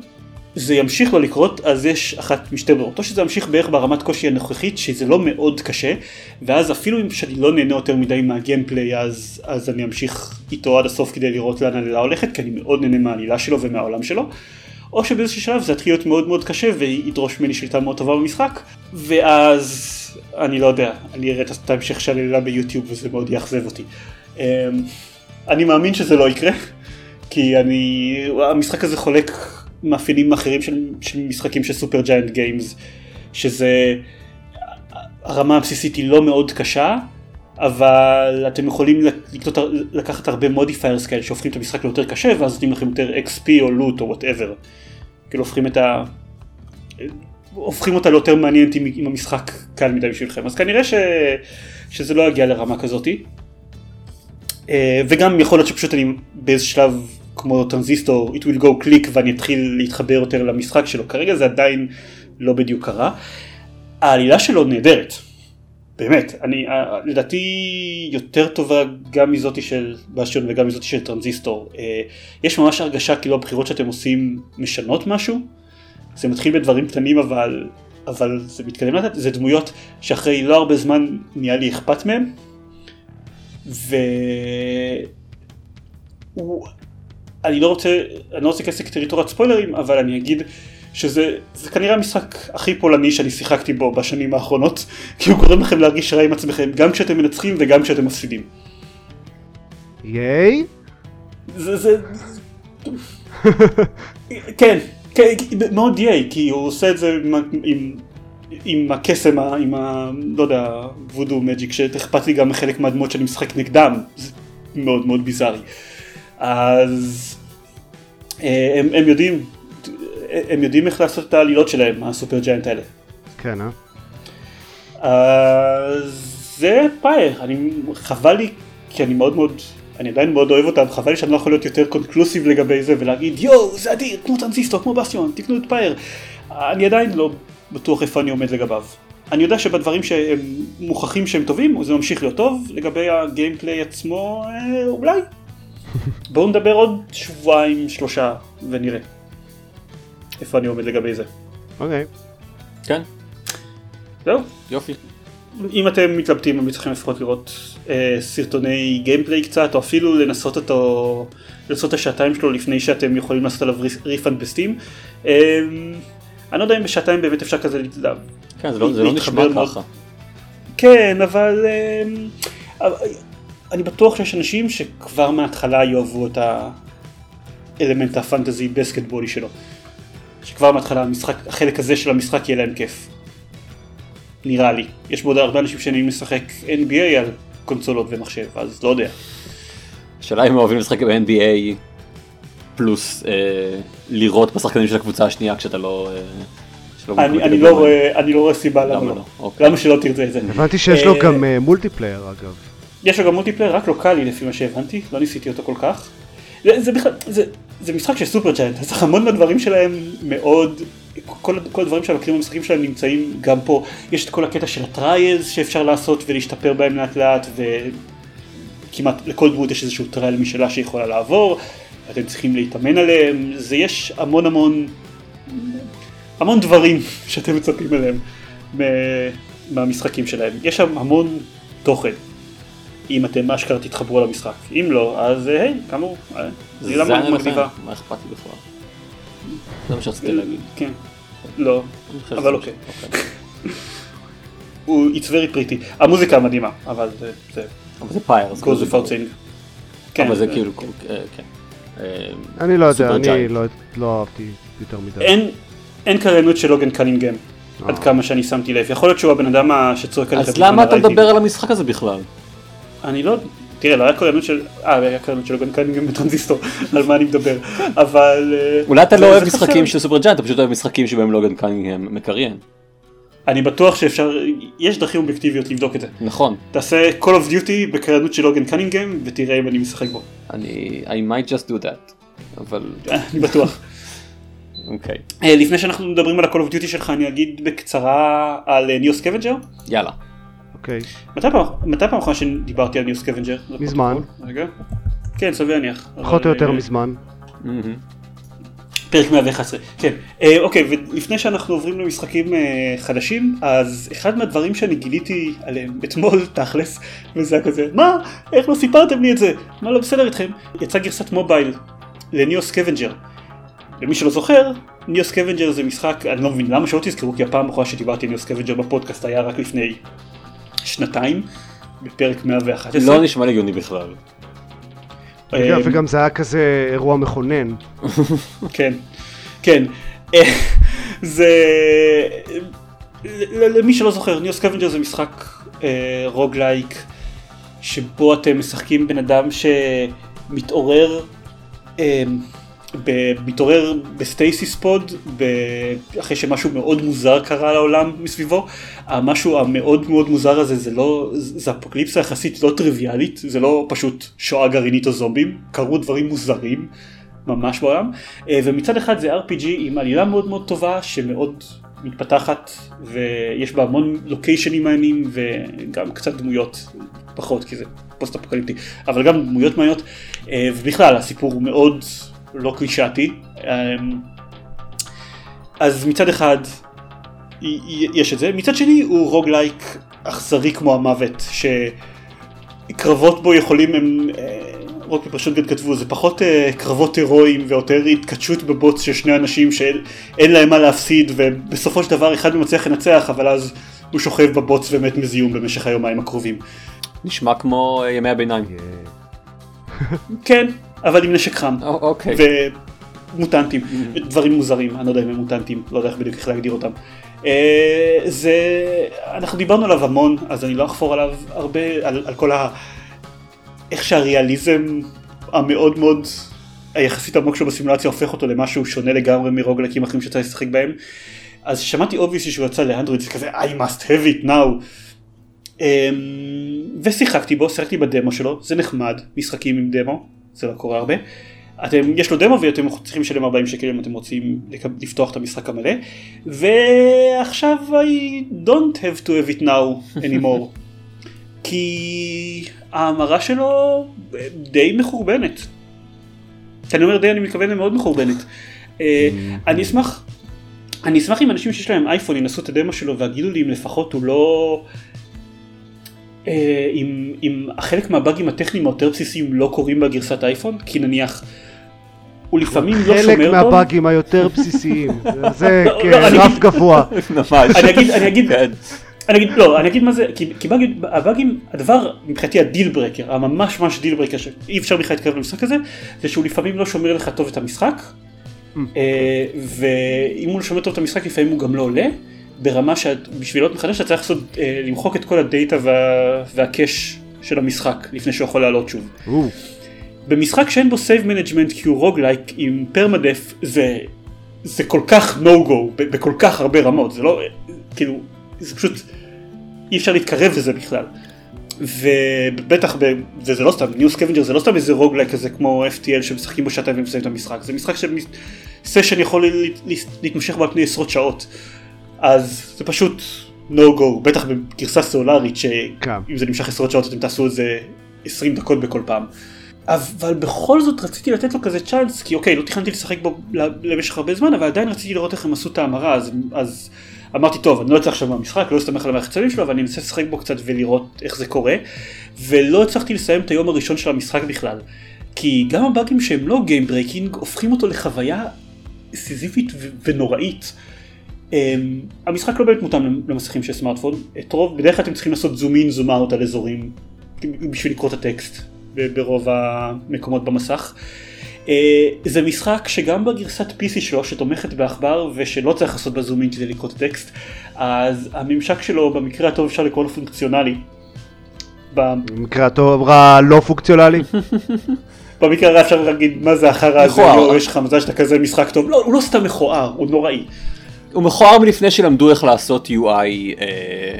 זה ימשיך לא לקרות, אז יש אחת משתי ברירות. או שזה ימשיך בערך ברמת קושי הנוכחית, שזה לא מאוד קשה, ואז אפילו אם שאני לא נהנה יותר מדי מהגיימפליי, אז, אז אני אמשיך איתו עד הסוף כדי לראות לאן העלילה הולכת, כי אני מאוד נהנה מהעלילה שלו ומהעולם שלו. או שבאיזשהו שלב זה יתחיל להיות מאוד מאוד קשה וידרוש ממני שליטה מאוד טובה במשחק, ואז אני לא יודע, אני אראה את ההמשך של העלילה ביוטיוב וזה מאוד יאכזב אותי. אמ, אני מאמין שזה לא יקרה, כי אני, המשחק הזה חולק מאפיינים אחרים של, של משחקים של סופר ג'יינט גיימס, שזה, הרמה הבסיסית היא לא מאוד קשה, אבל אתם יכולים לקנות, לקחת הרבה modifiers כאלה שהופכים את המשחק ליותר קשה ואז נותנים לכם יותר XP או loot או whatever. כאילו הופכים את ה... הופכים אותה ליותר מעניינת אם, המשחק קל מדי בשבילכם אז כנראה ש... שזה לא יגיע לרמה כזאתי. אה, וגם יכול להיות שפשוט אני באיזה שלב כמו Transistor, it will go click ואני אתחיל להתחבר יותר למשחק שלו, כרגע זה עדיין לא בדיוק קרה. העלילה שלו נהדרת, באמת, אני אה, לדעתי יותר טובה גם מזאתי של באשטיון וגם מזאתי של טרנזיסטור. אה, יש ממש הרגשה כאילו הבחירות שאתם עושים משנות משהו, זה מתחיל בדברים קטנים אבל, אבל זה מתקדם לתת, זה דמויות שאחרי לא הרבה זמן נהיה לי אכפת מהם. ו... אני לא רוצה, אני לא רוצה להיכנס לטריטוריית ספוילרים, אבל אני אגיד שזה כנראה המשחק הכי פולני שאני שיחקתי בו בשנים האחרונות, [LAUGHS] כי הוא גורם לכם להרגיש רע עם עצמכם, גם כשאתם מנצחים וגם כשאתם מפסידים. ייי? זה, זה... כן, כן, מאוד ייי, כי הוא עושה את זה עם, עם, עם הקסם, עם ה... לא יודע, וודו מג'יק, שאכפת לי גם מחלק מהדמות שאני משחק נגדם, זה מאוד מאוד ביזארי. אז אה, הם, הם יודעים, הם יודעים איך לעשות את העלילות שלהם, ה Supergiant האלה. כן, אה? אז זה Pyre, אני, חבל לי, כי אני מאוד מאוד, אני עדיין מאוד אוהב אותם, חבל לי שאני לא יכול להיות יותר conclusive לגבי זה ולהגיד יואו זה אדיר, כמו טרנזיסטור, כמו בסטיון, תקנו את Pyre. אני עדיין לא בטוח איפה אני עומד לגביו. אני יודע שבדברים שהם מוכחים שהם טובים, זה ממשיך להיות טוב, לגבי ה gameplay עצמו, אה, אולי, בואו נדבר עוד שבועיים שלושה ונראה איפה אני עומד לגבי זה. אוקיי. כן. זהו. יופי. אם אתם מתלבטים הם צריכים לפחות לראות אה, סרטוני gameplay קצת או אפילו לנסות אותו, לנסות את השעתיים שלו לפני שאתם יכולים לעשות עליו refund ב Steam. אה, אני לא יודע אם בשעתיים באמת אפשר כזה להתלהב. כן זה לא, זה לא נשמע ככה. כן אבל אה, אני בטוח שיש אנשים שכבר מההתחלה יאהבו את האלמנט הפנטזי בסקטבולי שלו. שכבר מההתחלה המשחק, החלק הזה של המשחק יהיה להם כיף. נראה לי. יש בו עוד הרבה אנשים שנהיים לשחק NBA על קונסולות ומחשב, אז לא יודע. השאלה אם אוהבים לשחק ב-NBA פלוס אה, לירות בשחקנים של הקבוצה השנייה כשאתה לא... אה, שלא אני, אני, לא. רואה, אני לא רואה סיבה למה למה לא. לא? אוקיי. למה שלא תרצה את זה. הבנתי שיש לו אה, גם אה, multiplayer אגב. יש לו גם multiplayer רק לוקאלי לפי מה שהבנתי, לא ניסיתי אותו כל כך. זה, זה בכלל, זה, זה משחק של Supergiant, אז המון מהדברים שלהם מאוד, כל, כל הדברים שהמכירים במשחקים שלהם נמצאים גם פה. יש את כל הקטע של ה trials שאפשר לעשות ולהשתפר בהם לאט לאט, וכמעט לכל דמות יש איזשהו trial משלה שיכולה לעבור, ואתם צריכים להתאמן עליהם, זה יש המון המון, המון דברים שאתם מצפים אליהם מה- מהמשחקים שלהם. יש שם המון תוכן. אם אתם אשכרה תתחברו למשחק. אם לא, אז אה, היי, כאמור, אה, זה זילה היה מאוד מגניבה. מה אכפת לי בכלל? זה מה שרציתי להגיד. כן. לא, אבל אוקיי. [LAUGHS] הוא it's very pretty. המוזיקה מדהימה, אבל זה, זה אבל זה פייר. goes כאילו זה without saying. כן, אבל זה אה, כאילו, אה, כן. אה, אני לא יודע, אני. לא- לא אהבתי יותר מדי. אין, קריינות של לוגן קנינגהם, אה. עד כמה שאני שמתי לב. יכול להיות שהוא הבן אדם שצועק עליך אז למה אתה. מדבר על המשחק הזה בכלל? אני לא, תראה, לא היה קריינות של, אה, היה קריינות של לוגן קנינגהם בטרנזיסטור, [LAUGHS] על מה אני מדבר. אבל... אה, אולי אתה לא אוהב משחקים. של Supergiant, אתה פשוט אוהב משחקים שבהם לוגן קנינגהם מקריין. אני בטוח שאפשר, יש דרכים אובייקטיביות לבדוק את זה. נכון. תעשה Call of Duty בקריינות של לוגן קנינגהם ותראה אם אני משחק בו. אני I might just do that. אבל אני בטוח. [LAUGHS] אוקיי. אה, לפני שאנחנו מדברים על ה-Call of Duty שלך אני אגיד בקצרה על אה, NEO Scavenger. יאללה. אוקיי. מתי פעם אחרונה שדיברתי על NEO Scavenger? מזמן. רגע. כן, סביר להניח. פחות או יותר אה, מזמן. פרק 111, כן. אה, אוקיי, ולפני שאנחנו עוברים למשחקים אה, חדשים, אז אחד מהדברים שאני גיליתי עליהם אתמול [LAUGHS] תכלס, וזה היה כזה, מה? איך לא סיפרתם לי את זה? מה לא בסדר איתכם? יצאה גרסת mobile ל NEO Scavenger. למי שלא זוכר, NEO Scavenger זה משחק, אני לא מבין למה שלא תזכרו, כי הפעם האחרונה שדיברתי על NEO Scavenger בפודקאסט היה רק לפני שנתיים, בפרק 111. לא נשמע לי הגיוני בכלל. אה, וגם- זה היה כזה אירוע מכונן. כן, כן. אה, זה... למי שלא זוכר, NEO Scavenger זה משחק אה, roguelike, שבו אתם משחקים בן אדם שמתעורר, מתעורר ב stasis pod, אחרי שמשהו מאוד מוזר קרה לעולם מסביבו. המשהו המאוד מאוד מוזר הזה זה לא, זה אפוקליפסה יחסית לא טריוויאלית, זה לא פשוט שואה גרעינית או זומבים, קרו דברים מוזרים. ממש בעולם, אה, ומצד אחד זה RPG עם עלילה מאוד מאוד טובה שמאוד מתפתחת ויש בה המון לוקיישנים מעניינים וגם קצת דמויות פחות כי זה פוסט אפוקליפטי אבל גם דמויות מעניינות אה, ובכלל הסיפור הוא מאוד לא קלישאתי אה, אז מצד אחד יש את זה מצד שני הוא רוגלייק אכזרי כמו המוות שקרבות בו יכולים הם אה, רוק ופשוט גם כתבו זה פחות אה, קרבות הירואיים ויותר התכתשות בבוץ של שני אנשים שאין להם מה להפסיד ובסופו של דבר אחד מצליח לנצח אבל אז הוא שוכב בבוץ ומת מזיהום במשך היומיים הקרובים. נשמע כמו אה, ימי הביניים. כן, אבל עם נשק חם. א- אוקיי. ומוטנטים, דברים מוזרים, אני לא יודע אם הם מוטנטים, לא יודע איך בדיוק איך להגדיר אותם. אה, זה, אנחנו דיברנו עליו המון, אז אני לא אחפור עליו הרבה, על, על כל ה... איך שהריאליזם המאוד מאוד היחסית עמוק שלו בסימולציה הופך אותו למשהו שונה לגמרי מרוגלקים אחרים שאתה לשחק בהם. אז שמעתי אובייסי שהוא יצא לאנדרואיד, זה כזה I must have it now. Um, ושיחקתי בו, שיחקתי בדמו שלו, זה נחמד, משחקים עם דמו, זה לא קורה הרבה. אתם, יש לו דמו ואתם צריכים לשלם 40 שקל אם אתם רוצים לפתוח את המשחק המלא. ועכשיו I don't have to have it now anymore. [LAUGHS] כי ההמרה שלו די מחורבנת. כשאני אומר די אני מתכוון למאוד מחורבנת. אה, [LAUGHS] אני אשמח, אני אשמח אם אנשים שיש להם אייפון ינסו את הדמו שלו ויגידו לי אם לפחות הוא לא... אה, אם, אם חלק מהבאגים הטכניים היותר בסיסיים לא קורים בגרסת אייפון, כי נניח הוא לפעמים לא חלק שומר טוב. מהבאגים היותר בסיסיים. [LAUGHS] זה לא, כן, לא, אני רף אגיד- גבוה. [LAUGHS] ממש. אני אגיד, אני אגיד, כן. אני אגיד, לא, אני אגיד מה זה, כי, כי באגים, הבאגים, הדבר מבחינתי ה deal breaker, הממש ממש deal breaker שאי אפשר בכלל להתקרב למשחק הזה, זה שהוא לפעמים לא שומר לך טוב את המשחק, אה, ואם הוא לא שומר טוב את המשחק לפעמים הוא גם לא עולה, ברמה שבשביל להיות מחדש אתה צריך לעשות, אה, למחוק את כל ה data וה, וה cache של המשחק לפני שהוא יכול לעלות שוב. במשחק שאין בו save management כי הוא roguelike עם permadeath זה, זה כל כך no go ב- בכל כך הרבה רמות זה לא כאילו זה פשוט אי אפשר להתקרב לזה בכלל. ובטח ב- וזה לא סתם NEO Scavenger זה לא סתם איזה roguelike כזה כמו FTL שמשחקים בו שעתיים ומסיים את המשחק זה משחק ש session יכול להתמשך בה על פני עשרות שעות אז זה פשוט no go בטח בגרסה סלולרית כן. שאם זה נמשך עשרות שעות אתם תעשו את זה 20 דקות בכל פעם. אבל בכל זאת רציתי לתת לו כזה צ'אנס כי אוקיי לא תכננתי לשחק בו למשך הרבה זמן אבל עדיין רציתי לראות איך הם עשו את ההמרה אז, אז אמרתי טוב אני לא יוצא עכשיו מהמשחק לא אסתמך על המערכת שלו אבל אני אנסה לשחק בו קצת ולראות איך זה קורה ולא הצלחתי לסיים את היום הראשון של המשחק בכלל כי גם הבאגים שהם לא game breaking הופכים אותו לחוויה סיזיפית ונוראית. Um, המשחק לא באמת מותאם למסכים של סמארטפון, את רוב, בדרך כלל אתם צריכים לעשות zoom in zoom out על אזורים בשביל לקרוא את הטקסט ברוב המקומות במסך. Uh, זה משחק שגם בגרסת PC שלו שתומכת בעכבר ושלא צריך לעשות ב zoom in כדי לקרוא את הטקסט, אז הממשק שלו במקרה הטוב אפשר לקרוא לו פונקציונלי. במקרה הטוב רע לא פונקציונלי. [LAUGHS] במקרה הרע אפשר להגיד מה זה החרא הזה, יש לך מזל שאתה כזה משחק טוב, לא, הוא לא סתם מכוער, הוא נוראי. הוא מכוער מלפני שלמדו איך לעשות UI, אה,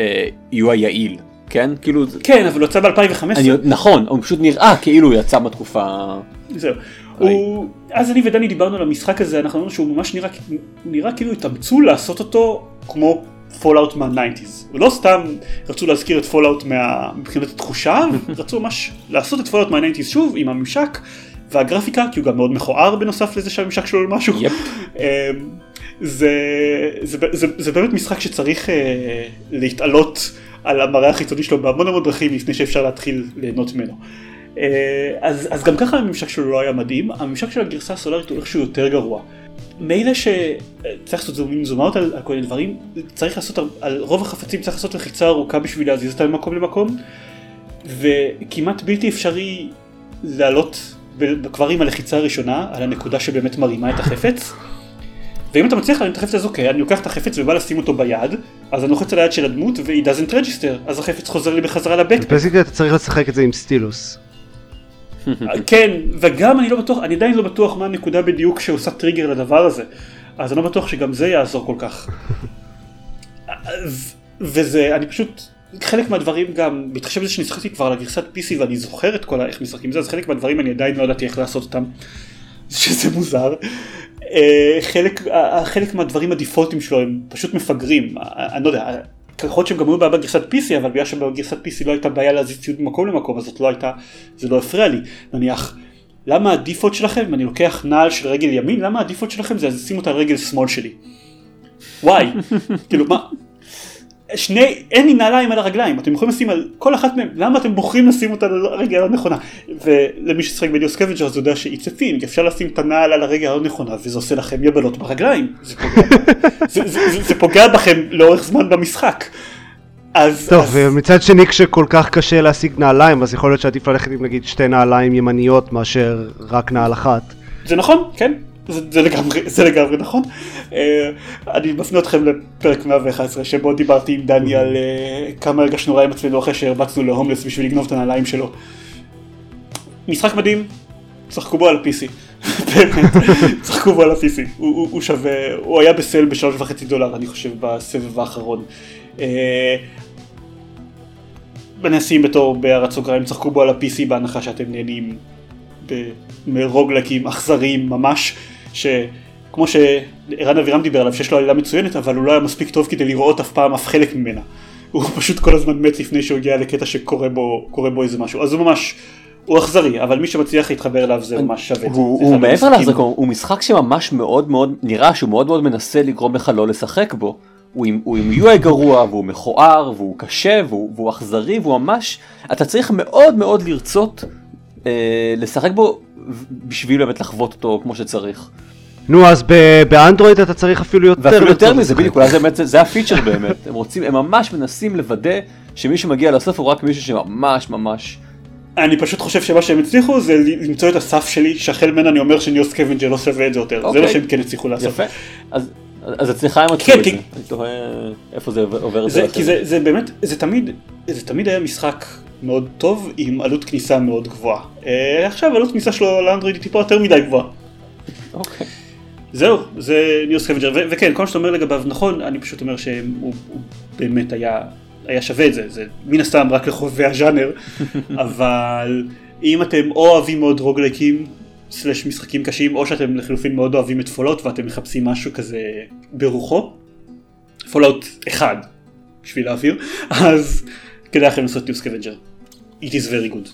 אה, UI יעיל, כן? כאילו, כן, אבל הוא יצא ב-2015. אני, נכון, הוא פשוט נראה כאילו הוא יצא בתקופה... זהו. הוא... אז אני ודני דיברנו על המשחק הזה, אנחנו אמרנו שהוא ממש נראה, נראה כאילו התאמצו לעשות אותו כמו Fallout מה-90's. ולא סתם רצו להזכיר את Fallout מה... מבחינת התחושה, [LAUGHS] רצו ממש לעשות את Fallout מה-90's שוב עם הממשק והגרפיקה, כי הוא גם מאוד מכוער בנוסף לזה שהממשק שלו לא משהו. [LAUGHS] זה, זה, זה, זה באמת משחק שצריך אה, להתעלות על המראה החיצוני שלו בהמון המון דרכים לפני שאפשר להתחיל ליהנות ממנו. אה, אז, אז גם ככה הממשק שלו לא היה מדהים, הממשק של הגרסה הסלולרית הוא איכשהו יותר גרוע. מילא שצריך לעשות זום זום אאוט על, על כל מיני דברים, צריך לעשות על, רוב החפצים צריך לעשות לחיצה ארוכה בשביל להזיז אותם ממקום למקום, וכמעט בלתי אפשרי לעלות כבר עם הלחיצה הראשונה על הנקודה שבאמת מרימה את החפץ. ואם אתה מצליח להרים את החפץ אז אוקיי, אני לוקח את החפץ ובא לשים אותו ביד, אז אני לוחץ על היד של הדמות והיא doesn't register, אז החפץ חוזר לי בחזרה לבקפק. בסיסית אתה צריך לשחק את זה עם סטילוס. [LAUGHS] כן, וגם אני לא בטוח, אני עדיין לא בטוח מה הנקודה בדיוק שעושה טריגר לדבר הזה, אז אני לא בטוח שגם זה יעזור כל כך. [LAUGHS] וזה, אני פשוט, חלק מהדברים גם, בהתחשב בזה שנשחקתי כבר על הגרסת PC ואני זוכר את כל איך משחקים זה, אז חלק מהדברים אני עדיין לא ידעתי איך לעשות אותם, [LAUGHS] שזה מוזר. אה, חלק, אה, חלק מהדברים הדיפולטים שלו הם פשוט מפגרים, אה, אני לא יודע, יכול להיות שהם גם היו בעיה בגרסת PC, אבל בגלל שבגרסת PC לא הייתה בעיה להזיז ציוד ממקום למקום, אז זאת לא הייתה, זה לא הפריע לי. נניח, למה ה default שלכם, אם אני לוקח נעל של רגל ימין, למה ה default שלכם זה לשים אותה על רגל שמאל שלי? וואי, [LAUGHS] כאילו מה, שני, אין לי נעליים על הרגליים, אתם יכולים לשים על כל אחת מהם, למה אתם בוחרים לשים אותה על הרגל הלא נכונה? ולמי ששחק ב NEO Scavenger אז יודע ש it's a thing, אפשר לשים את הנעל על הרגל הלא נכונה וזה עושה לכם יבלות ברגליים, זה פוגע, [LAUGHS] זה, זה, זה, זה פוגע בכם לאורך זמן במשחק. אז, טוב, אז ומצד שני כשכל כך קשה להשיג נעליים, אז יכול להיות שעדיף ללכת עם נגיד שתי נעליים ימניות מאשר רק נעל אחת. זה נכון, כן, זה, זה, לגמרי, [LAUGHS] זה לגמרי נכון. Uh, אני מפנה אתכם לפרק 111 שבו דיברתי עם דני על uh, כמה הרגשנו רע עם עצמנו אחרי שהרבצנו להומלס בשביל לגנוב את הנעליים שלו. משחק מדהים, צחקו בו על ה-PC. [LAUGHS] באמת, צחקו בו על ה-PC. הוא, הוא, הוא שווה, הוא היה בסל בשלוש וחצי דולר אני חושב בסבב האחרון. Uh, מנסים בתור בהערת סוגריים, צחקו בו על ה-PC בהנחה שאתם נהנים מרוגלקים אכזריים ממש, שכמו שערן אבירם דיבר עליו, שיש לו עלילה מצוינת, אבל הוא לא היה מספיק טוב כדי לראות אף פעם אף חלק ממנה. הוא פשוט כל הזמן מת לפני שהוא הגיע לקטע שקורה בו, בו איזה משהו. אז הוא ממש, הוא אכזרי, אבל מי שמצליח להתחבר אליו זה ממש שווה. הוא, הוא אחד מעבר להחזקה, הוא משחק שממש מאוד מאוד, נראה שהוא מאוד מאוד מנסה לגרום לך לא לשחק בו. הוא עם, הוא עם UI גרוע, והוא מכוער, והוא קשה, והוא, והוא אכזרי, והוא ממש, אתה צריך מאוד מאוד לרצות אה, לשחק בו בשביל באמת לחוות אותו כמו שצריך. נו, אז ב- באנדרואיד אתה צריך אפילו יותר. ואפילו יותר מזה. בדיוק, אולי זה באמת, זה- זה ה פיצ'ר באמת, הם רוצים, הם ממש מנסים לוודא שמי שמגיע לסוף הוא רק מישהו שממש ממש, אני פשוט חושב שמה שהם הצליחו זה למצוא את הסף שלי, שהחל ממנו אני אומר ש NEO Scavenger לא שווה את זה יותר. זה אוקיי. מה שהם כן הצליחו לעשות. יפה, אז אז אצלך הם מצאו כן, את זה, אני תוהה איפה זה עובר זה, אצל כי זה, זה באמת, זה תמיד, זה תמיד היה משחק מאוד טוב עם עלות כניסה מאוד גבוהה. אה, עכשיו עלות כניסה שלו לאנדרואיד היא טיפה יותר מדי גבוהה. אוקיי. זהו, זה NEO Scavenger, וכן, כל מה שאתה אומר לגביו נכון, אני פשוט אומר שהוא הוא באמת היה, היה שווה את זה, זה מן הסתם רק לחובבי הז'אנר, [LAUGHS] אבל אם אתם או אוהבים מאוד רוגלייקים, slash משחקים קשים, או שאתם לחלופין מאוד אוהבים את Fallout ואתם מחפשים משהו כזה ברוחו, Fallout אחד, בשביל להעביר, אז כדאי לכם לעשות NEO Scavenger. It is very good.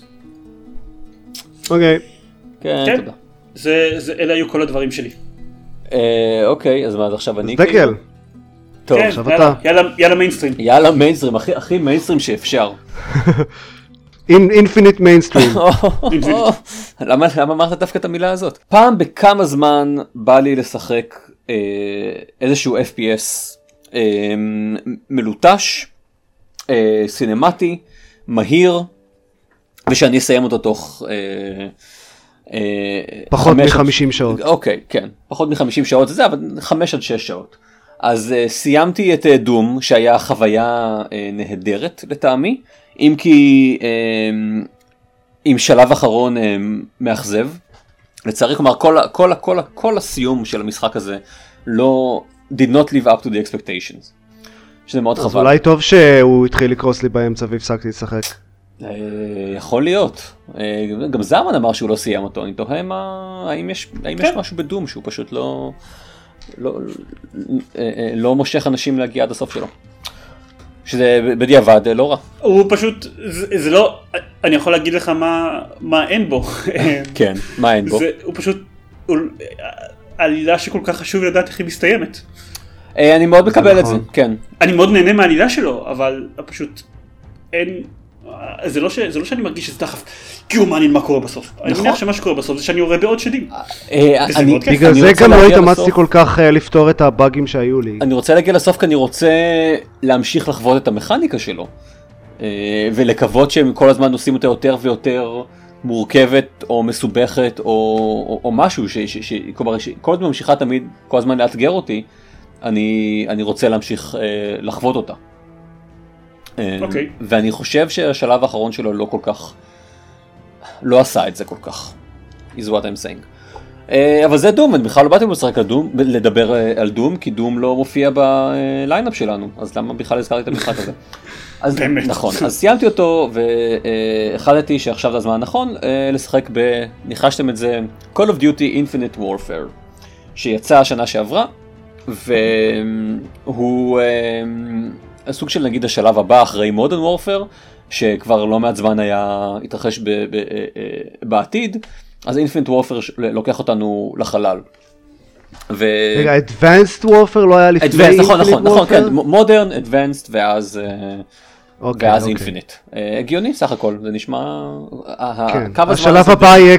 אוקיי. כן, כן. תודה. זה, זה, אלה היו כל הדברים שלי. אה, אוקיי, אז מה, אז עכשיו אני דקל. כאילו? טוב, כן, עכשיו יאללה, אתה. יאללה, יאללה מיינסטרים. יאללה מיינסטרים, הכי- הכי מיינסטרים שאפשר. [LAUGHS] Infinite מיינסטרים. [LAUGHS] למה למה אמרת דווקא את המילה הזאת? פעם בכמה זמן בא לי לשחק אה, איזשהו FPS אה, מלוטש, אה, סינמטי, מהיר, ושאני אסיים אותו תוך... אה, אה, פחות חמש עד- מ-50 שעות. אוקיי, כן, פחות מ-50 שעות זה אבל 5 עד 6 שעות. אז uh, סיימתי את uh, דום שהיה חוויה uh, נהדרת לטעמי, אם כי uh, עם שלב אחרון uh, מאכזב. לצערי, כלומר כל, כל, כל, כל הסיום של המשחק הזה לא did not live up to the expectations. שזה מאוד אז חבל. אולי טוב שהוא התחיל לקרוס לי באמצע והפסקתי לשחק. אה, יכול להיות. אה, גם זרמן אמר שהוא לא סיים אותו, אני תוהה מה, האם יש, האם יש כן. משהו בדום שהוא פשוט לא, לא, אה, לא מושך אנשים להגיע עד הסוף שלו. שזה בדיעבד לא רע. הוא פשוט, זה, זה לא, אני יכול להגיד לך מה, מה אין בו. [LAUGHS] כן, מה אין בו? זה, הוא פשוט, הוא, עלילה שכל כך חשוב לדעת איך היא מסתיימת. אני מאוד מקבל את זה, נכון. כן. אני מאוד נהנה מהעלילה שלו, אבל פשוט אין, זה לא, ש, זה לא שאני מרגיש שזה דחף, כאילו מעניין מה קורה בסוף. אני נכון. מניח שמה שקורה בסוף זה שאני יורה בעוד שדים. אה, וזה אני-. בגלל אני זה גם לא התאמצתי. כל כך אה, לפתור את הבאגים שהיו לי. אני רוצה להגיע לסוף כי אני רוצה להמשיך לחוות את המכניקה שלו. אה, ולקוות שהם כל הזמן עושים אותה יותר ויותר מורכבת או מסובכת או, או, או משהו, ש, ש, ש, כלומר כל הזמן ממשיכה תמיד כל הזמן לאתגר אותי, אני, אני רוצה להמשיך אה, לחוות אותה. אה, אוקיי. ואני חושב שהשלב האחרון שלו לא כל כך, לא עשה את זה כל כך, is what I'm saying. אה, אבל זה דום, אני בכלל לא באתי לשחק על דום, לדבר אה, על דום, כי דום לא מופיע בליינאפ שלנו, אז למה בכלל הזכרתי את המשחק הזה? [LAUGHS] אז באמת. נכון, אז [LAUGHS] סיימתי אותו והחלטתי שעכשיו זה הזמן הנכון אה, לשחק ב... ניחשתם את זה, Call of Duty Infinite Warfare, שיצא השנה שעברה, והוא אה, סוג של נגיד השלב הבא אחרי Modern Warfare, שכבר לא מעט זמן היה התרחש ב, ב, אה, אה, בעתיד, אז Warfare ש- לוקח אותנו לחלל. ו... רגע, Advanced Warfare לא היה לפני Advanced, נכון, Infinite נכון, נכון, Warfare? כן, Modern, Advanced ואז אה, אוקיי, ואז אוקיי. Infinite. הגיוני סך הכל, זה נשמע... כן. השלב הבא יהיה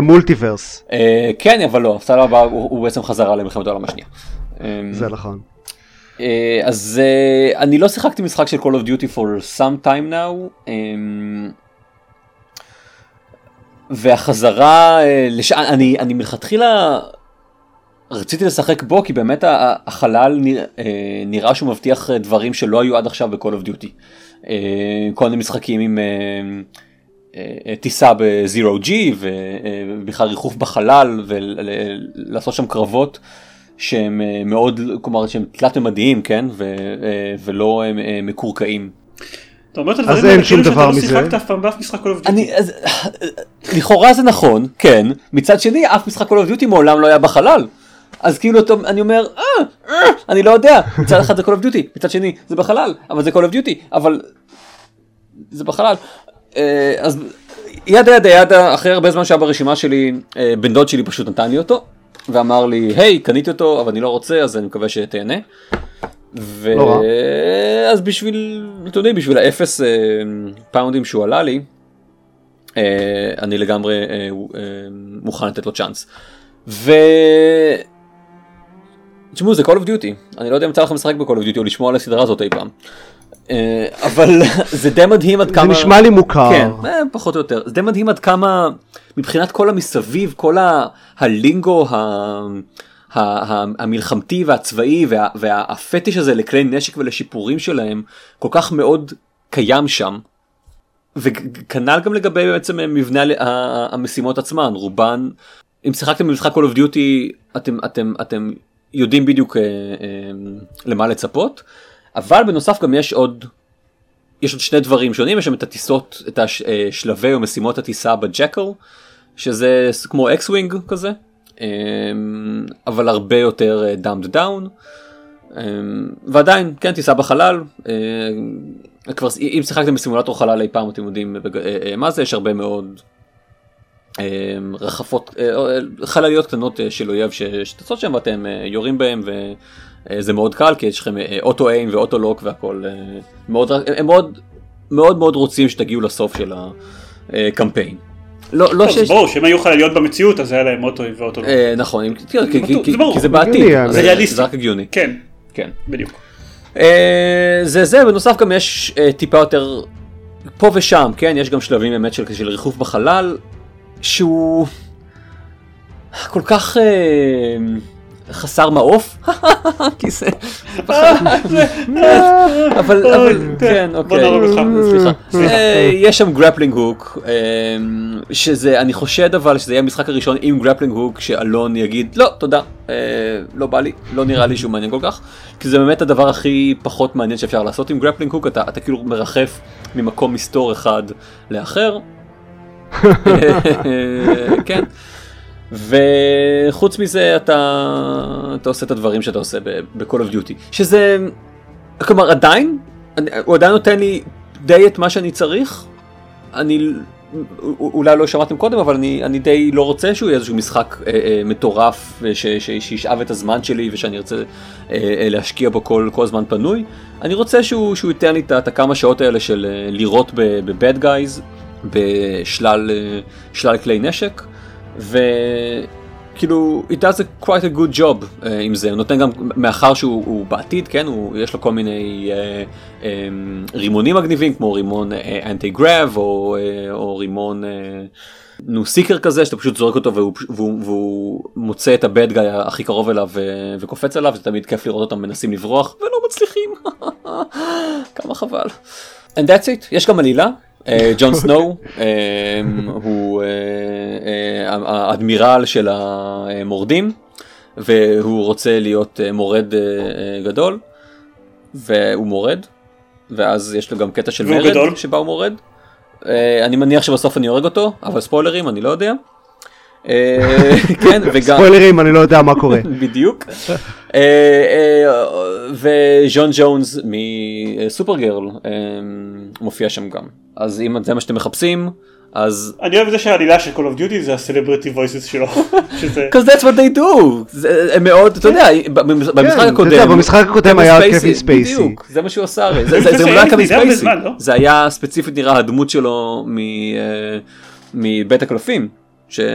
כ Multiverse. כן, אבל לא, השלב הבא הוא הוא בעצם חזרה למלחמת העולם השנייה. זה נכון. אה, אז אה, אני לא שיחקתי משחק של Call of Duty for some time now. אה, והחזרה אה, לשעה, אני, אני מלכתחילה רציתי לשחק בו כי באמת החלל נראה, אה, נראה שהוא מבטיח דברים שלא היו עד עכשיו ב-Call of Duty. אה, כל מיני משחקים עם אה, אה, טיסה ב-Zero G ו- אה, ובכלל ריחוף בחלל ולעשות שם קרבות שהם אה, מאוד, כלומר שהם תלת ממדיים, כן? ו- אה, ולא אה, אה, מקורקעים. אתה אומר את הדברים האלה כאילו שאתה לא. שיחקת אף פעם באף משחק Call of Duty. אני, אז, לכאורה זה נכון, כן, מצד שני אף משחק Call of Duty מעולם לא היה בחלל. אז כאילו אתה- אני אומר, אה, אה, אני לא יודע, מצד אחד זה Call of Duty, מצד שני זה בחלל, אבל זה Call of Duty, אבל זה בחלל. אה, אז ידה ידה ידה, אחרי הרבה זמן שהיה ברשימה שלי, אה, בן דוד שלי פשוט נתן לי אותו, ואמר לי, היי, קניתי אותו, אבל אני לא רוצה, אז אני מקווה שתהנה. ו... לא. אז בשביל, אתם יודעים, בשביל האפס אה, פאונדים שהוא עלה לי, אה, אני לגמרי אה, אה, מוכן לתת לו צ'אנס. ו... תשמעו זה Call of Duty אני לא יודע אם יצא לכם לשחק ב-Call of Duty או לשמוע על הסדרה הזאת אי פעם. אה, אבל [LAUGHS] זה די מדהים עד כמה זה נשמע לי מוכר. כן אה, פחות או יותר זה די מדהים עד כמה מבחינת כל המסביב כל ה- הלינגו ה... ה- ה- המלחמתי והצבאי וה- והפטיש הזה לכלי נשק ולשיפורים שלהם כל כך מאוד קיים שם. וכנ"ל גם לגבי בעצם מבנה ה- ה- המשימות עצמן רובן אם שיחקתם במשחק Call of Duty אתם אתם אתם יודעים בדיוק אה, אה, למה לצפות אבל בנוסף גם יש עוד יש עוד שני דברים שונים יש שם את הטיסות את השלבי או משימות הטיסה ב Jackal שזה כמו X-Wing כזה אה, אבל הרבה יותר dumbed down ועדיין כן טיסה בחלל אה, כבר אם שיחקתם בסימולטור חלל אי פעם אתם יודעים אה, אה, מה זה יש הרבה מאוד אה, רחפות אה, אה, חלליות קטנות אה, של אויב שטסות שם ואתם אה, יורים בהם וזה מאוד קל כי יש לכם אה, אוטו איים ואוטו לוק והכל אה, מאוד הם מאוד מאוד מאוד רוצים שתגיעו לסוף של הקמפיין. לא, לא שיש, זה ברור שהם היו חלליות במציאות אז היה להם אוטואים ואוטו. אה, נכון, כי- כי- זה זה בעתיד, זה ריאליסטי. זה רק הגיוני, כן, כן. בדיוק. אה, זה זה בנוסף גם יש אה, טיפה יותר פה ושם כן יש גם שלבים באמת של, של ריחוף בחלל שהוא כל כך אה, חסר מעוף [LAUGHS] כי זה [LAUGHS] אבל אבל כן אוקיי אה, יש שם grappling hook שזה אני חושד אבל שזה יהיה המשחק הראשון עם grappling hook שאלון יגיד לא תודה אה, לא בא לי לא נראה לי שהוא מעניין כל כך כי זה באמת הדבר הכי פחות מעניין שאפשר לעשות עם grappling hook אתה אתה כאילו מרחף ממקום מסתור אחד לאחר. [LAUGHS] אה, כן. וחוץ מזה אתה אתה עושה את הדברים שאתה עושה ב-call of duty שזה כלומר עדיין אני- הוא עדיין נותן לי די את מה שאני צריך. אני אולי לא שמעתם קודם אבל אני, אני די לא רוצה שהוא יהיה איזשהו משחק אה, אה, מטורף שישאב את הזמן שלי ושאני ארצה אה, להשקיע בו כל, כל זמן פנוי. אני רוצה שהוא, שהוא ייתן לי את, הכמה שעות האלה של לירות בבד גייז בשלל אה, כלי נשק. וכאילו it does a quite a good job uh, עם זה. הוא נותן גם מאחר שהוא הוא בעתיד כן הוא יש לו כל מיני uh, um, רימונים מגניבים כמו רימון אנטי גרב או, uh, או רימון uh, נו סיקר כזה שאתה פשוט זורק אותו והוא, והוא, והוא מוצא את הבד גאי הכי קרוב אליו ו, וקופץ עליו זה תמיד כיף לראות אותם מנסים לברוח ולא מצליחים. [LAUGHS] כמה חבל. And that's it. יש גם עלילה ג'ון סנואו אה, הוא אה, אה, האדמירל של המורדים והוא רוצה להיות אה, מורד אה, אה, גדול והוא מורד ואז יש לו גם קטע של מרד גדול? שבה הוא מורד. אה, אני מניח שבסוף אני הורג אותו אבל ספוילרים אני לא יודע. אה, כן וגם ספוילרים אני לא יודע מה קורה. [LAUGHS] בדיוק. אה, אה, וז'ון ג'ונס מסופרגרל אה, מופיע שם גם. אז אם זה מה שאתם מחפשים אז אני אוהב את זה שהעלילה של Call of Duty זה הסלבריטי voices שלו. [LAUGHS] because that's what they do. הם מאוד, אתה יודע, במשחק כן, אתה הקודם. במשחק הקודם היה קווין ספייסי. בדיוק, זה מה שהוא עשה הרי. [LAUGHS] זה לא היה קווין ספייסי. לא? זה היה ספציפית נראה הדמות שלו מבית הקלפים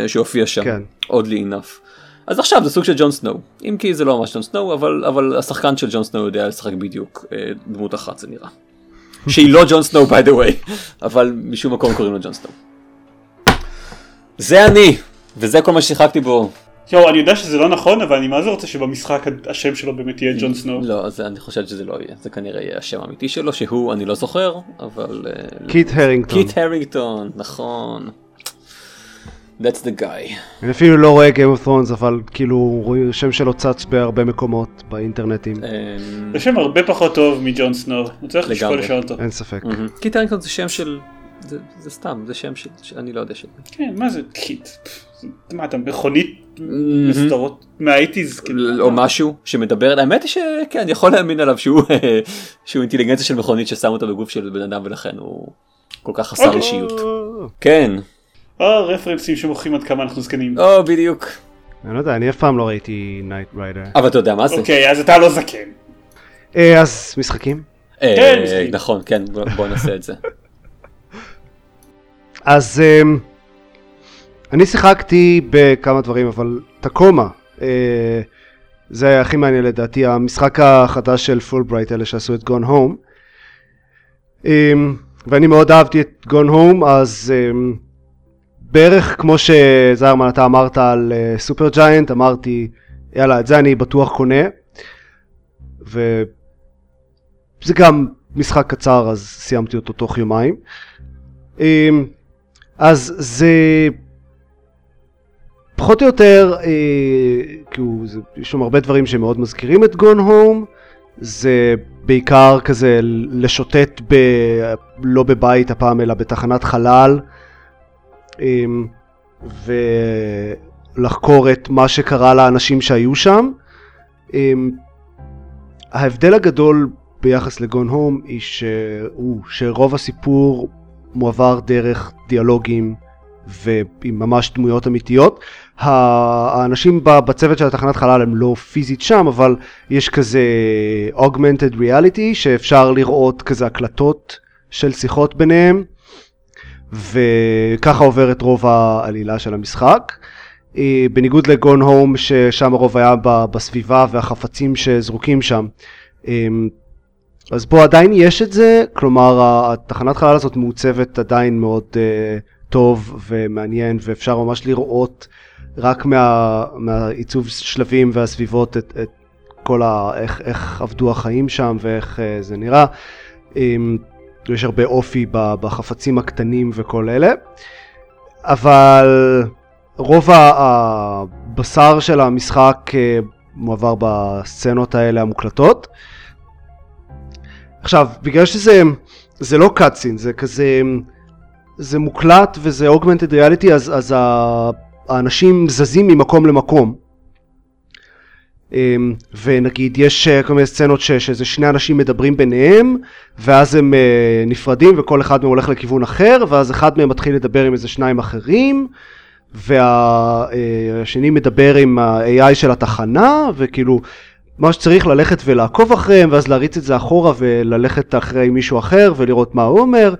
שהופיע שם. כן. oddly enough. אז עכשיו זה סוג של ג'ון סנואו. אם כי זה לא ממש ג'ון סנואו, אבל, אבל השחקן של ג'ון סנואו יודע לשחק בדיוק אה, דמות אחת זה נראה. [LAUGHS] שהיא לא ג'ון סנואו by the way, אבל משום מקום קוראים לו ג'ון סנואו. זה אני, וזה כל מה ששיחקתי בו. יואו, אני יודע שזה לא נכון, אבל אני מה זה רוצה שבמשחק השם שלו באמת יהיה ג'ון סנואו. לא, אז אני חושב שזה לא יהיה, זה כנראה יהיה השם האמיתי שלו, שהוא, אני לא זוכר, אבל... אה, קיט הרינגטון. קיט הרינגטון, נכון. That's the guy. אני אפילו לא רואה Game of Thrones אבל כאילו רואים- השם שלו צץ בהרבה מקומות באינטרנטים. אמ, זה שם הרבה פחות טוב מג'ון סנואו. הוא צריך לשקול. לשאול אותו. אין ספק. מהמם. קיט הרינגטון זה שם של... זה, סתם, זה שם של... אני לא יודע של... כן, מה זה קיט? מה אתה מכונית מסדרות מהאייטיז? או משהו שמדבר, האמת היא שכן, אני יכול להאמין עליו שהוא [LAUGHS] שהוא אינטליגנציה של מכונית ששם אותה בגוף של בן אדם ולכן הוא כל כך חסר אוקיי. אישיות. כן, או רפרנסים שמוכרים עד כמה אנחנו זקנים. או בדיוק. אני לא יודע, אני אף פעם לא ראיתי Knight Rider. אבל אתה יודע מה זה? אוקיי, אז אתה לא זקן. אה, אז משחקים? אה, כן, משחקים. נכון, כן, בוא נעשה את זה. [LAUGHS] אז אמ, אני שיחקתי בכמה דברים, אבל Tacoma, אה, זה היה הכי מעניין לדעתי, המשחק החדש של פולברייט, אלה שעשו את Gone Home. אה, ואני מאוד אהבתי את גון הום, אז אה, בערך כמו שזיירמן אתה אמרת על אה, סופר ג'יינט, אמרתי, יאללה, את זה אני בטוח קונה. וזה גם משחק קצר, אז סיימתי אותו תוך יומיים. אה, אז זה פחות או יותר, אה, כאילו, יש שם הרבה דברים שמאוד מזכירים את גון הום, זה בעיקר כזה לשוטט ב, לא בבית הפעם אלא בתחנת חלל, אה, ולחקור את מה שקרה לאנשים שהיו שם. אה, ההבדל הגדול ביחס לגון הום הוא שרוב הסיפור מועבר דרך דיאלוגים ועם ממש דמויות אמיתיות. האנשים בצוות של התחנת חלל הם לא פיזית שם, אבל יש כזה augmented reality שאפשר לראות כזה הקלטות של שיחות ביניהם, וככה עוברת רוב העלילה של המשחק. אה, בניגוד לגון הום ששם הרוב היה בסביבה והחפצים שזרוקים שם. אה, אז פה עדיין יש את זה, כלומר התחנת חלל הזאת מעוצבת עדיין מאוד uh, טוב ומעניין ואפשר ממש לראות רק מה, מהעיצוב שלבים והסביבות את, את כל ה... איך, איך עבדו החיים שם ואיך זה נראה. Um, יש הרבה אופי בחפצים הקטנים וכל אלה, אבל רוב הבשר של המשחק uh, מועבר בסצנות האלה המוקלטות. עכשיו, בגלל שזה זה לא קאטסין, זה כזה, זה מוקלט וזה אוגמנטד ריאליטי, אז, אז האנשים זזים ממקום למקום. אמ, ונגיד יש אה, כל מיני סצנות ש, שזה שני אנשים מדברים ביניהם ואז הם אה, נפרדים וכל אחד מהם הולך לכיוון אחר ואז אחד מהם מתחיל לדבר עם איזה שניים אחרים והשני אה, מדבר עם ה-AI של התחנה וכאילו מה שצריך ללכת ולעקוב אחריהם ואז להריץ את זה אחורה וללכת אחרי מישהו אחר ולראות מה הוא אומר.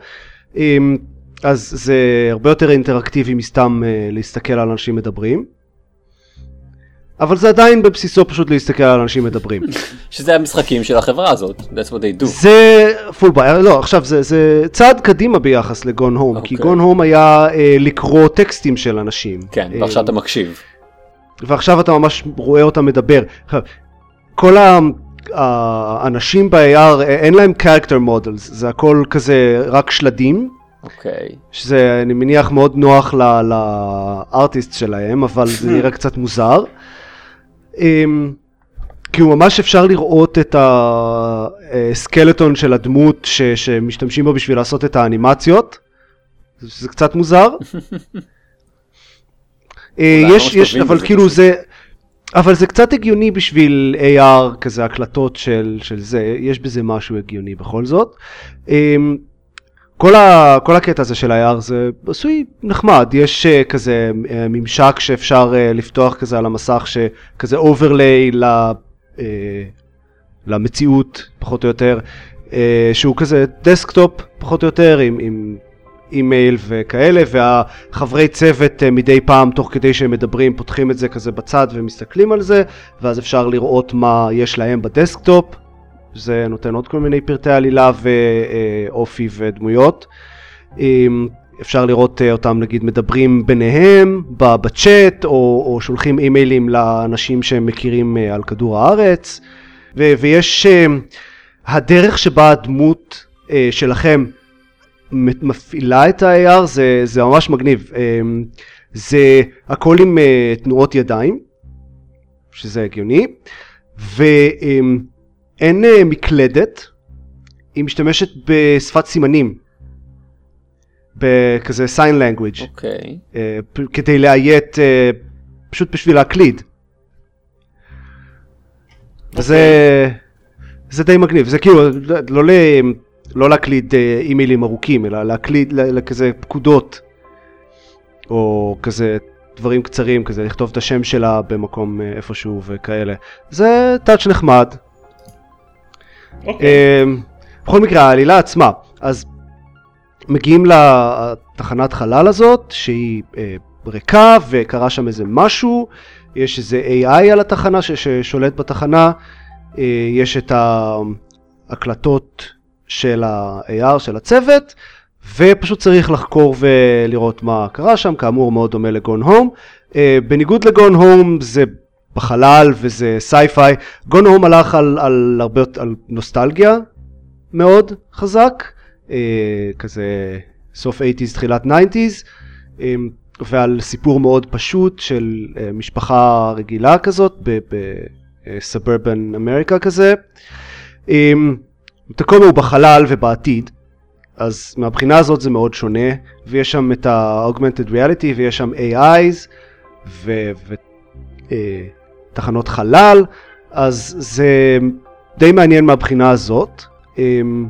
אמ, אז זה הרבה יותר אינטראקטיבי מסתם להסתכל על אנשים מדברים אבל זה עדיין בבסיסו פשוט להסתכל על אנשים מדברים. [LAUGHS] שזה המשחקים של החברה הזאת, that's what they do. זה פול ביי, לא עכשיו זה, זה צעד קדימה ביחס לגון הום, okay. כי גון הום היה אה, לקרוא טקסטים של אנשים. כן, ועכשיו אה, אתה מקשיב. ועכשיו אתה ממש רואה אותם מדבר. כל האנשים ב-AR אין להם character models, זה הכל כזה רק שלדים. אוקיי. Okay. שזה אני מניח מאוד נוח לארטיסט שלהם, אבל זה [LAUGHS] נראה קצת מוזר. אמ, כי הוא ממש אפשר לראות את הסקלטון של הדמות ש, שמשתמשים בו בשביל לעשות את האנימציות. זה קצת מוזר. [LAUGHS] אה, יש, יש, אבל כאילו זה, אבל זה קצת הגיוני בשביל AR כזה הקלטות של, של זה, יש בזה משהו הגיוני בכל זאת. כל, ה, כל הקטע הזה של ה-AR זה עשוי נחמד, יש uh, כזה uh, ממשק שאפשר uh, לפתוח כזה על המסך, שכזה overlay uh, למציאות פחות או יותר, uh, שהוא כזה desktop פחות או יותר עם, עם אימייל וכאלה, והחברי צוות אה, מדי פעם, תוך כדי שהם מדברים, פותחים את זה כזה בצד ומסתכלים על זה, ואז אפשר לראות מה יש להם ב desktop, זה נותן עוד כל מיני פרטי עלילה ואופי ודמויות. אמ, אפשר לראות אה, אותם נגיד מדברים ביניהם בצ'אט, או, או שולחים אימיילים לאנשים שהם מכירים אה, על כדור הארץ, ו- ויש הדרך שבה הדמות שלכם מפעילה את ה-AR זה, זה ממש מגניב. אמ, זה הכל עם אה, תנועות ידיים, שזה הגיוני, ואין אה, מקלדת, היא משתמשת בשפת סימנים, בכזה sign language, אוקיי. Okay. אה, כדי לאיית, פשוט בשביל להקליד. Okay. זה, זה די מגניב, זה כאילו, לא, לא לא להקליד אה, אימיילים ארוכים, אלא להקליד לכזה פקודות, או כזה דברים קצרים, כזה לכתוב את השם שלה במקום אה, איפשהו וכאלה. זה טאץ' נחמד. אוקיי. אמ, בכל מקרה, העלילה עצמה, אז מגיעים לתחנת חלל הזאת, שהיא אה, ריקה וקרה שם איזה משהו, יש איזה AI על התחנה ש- ששולט בתחנה, אה, יש את ההקלטות של ה-AR של הצוות, ופשוט צריך לחקור ולראות מה קרה שם, כאמור מאוד דומה ל Gone Home. בניגוד ל Gone Home זה בחלל וזה sci-fi, Gone Home הלך על, על הרבה על נוסטלגיה מאוד חזק, אה, כזה סוף 80's תחילת 90's, אה, ועל סיפור מאוד פשוט של אה, משפחה רגילה כזאת ב suburban America כזה. אה, תקומה הוא בחלל ובעתיד, אז מהבחינה הזאת זה מאוד שונה, ויש שם את ה-augmented reality ויש שם AIs ותחנות אה, חלל, אז זה די מעניין מהבחינה הזאת. אמ,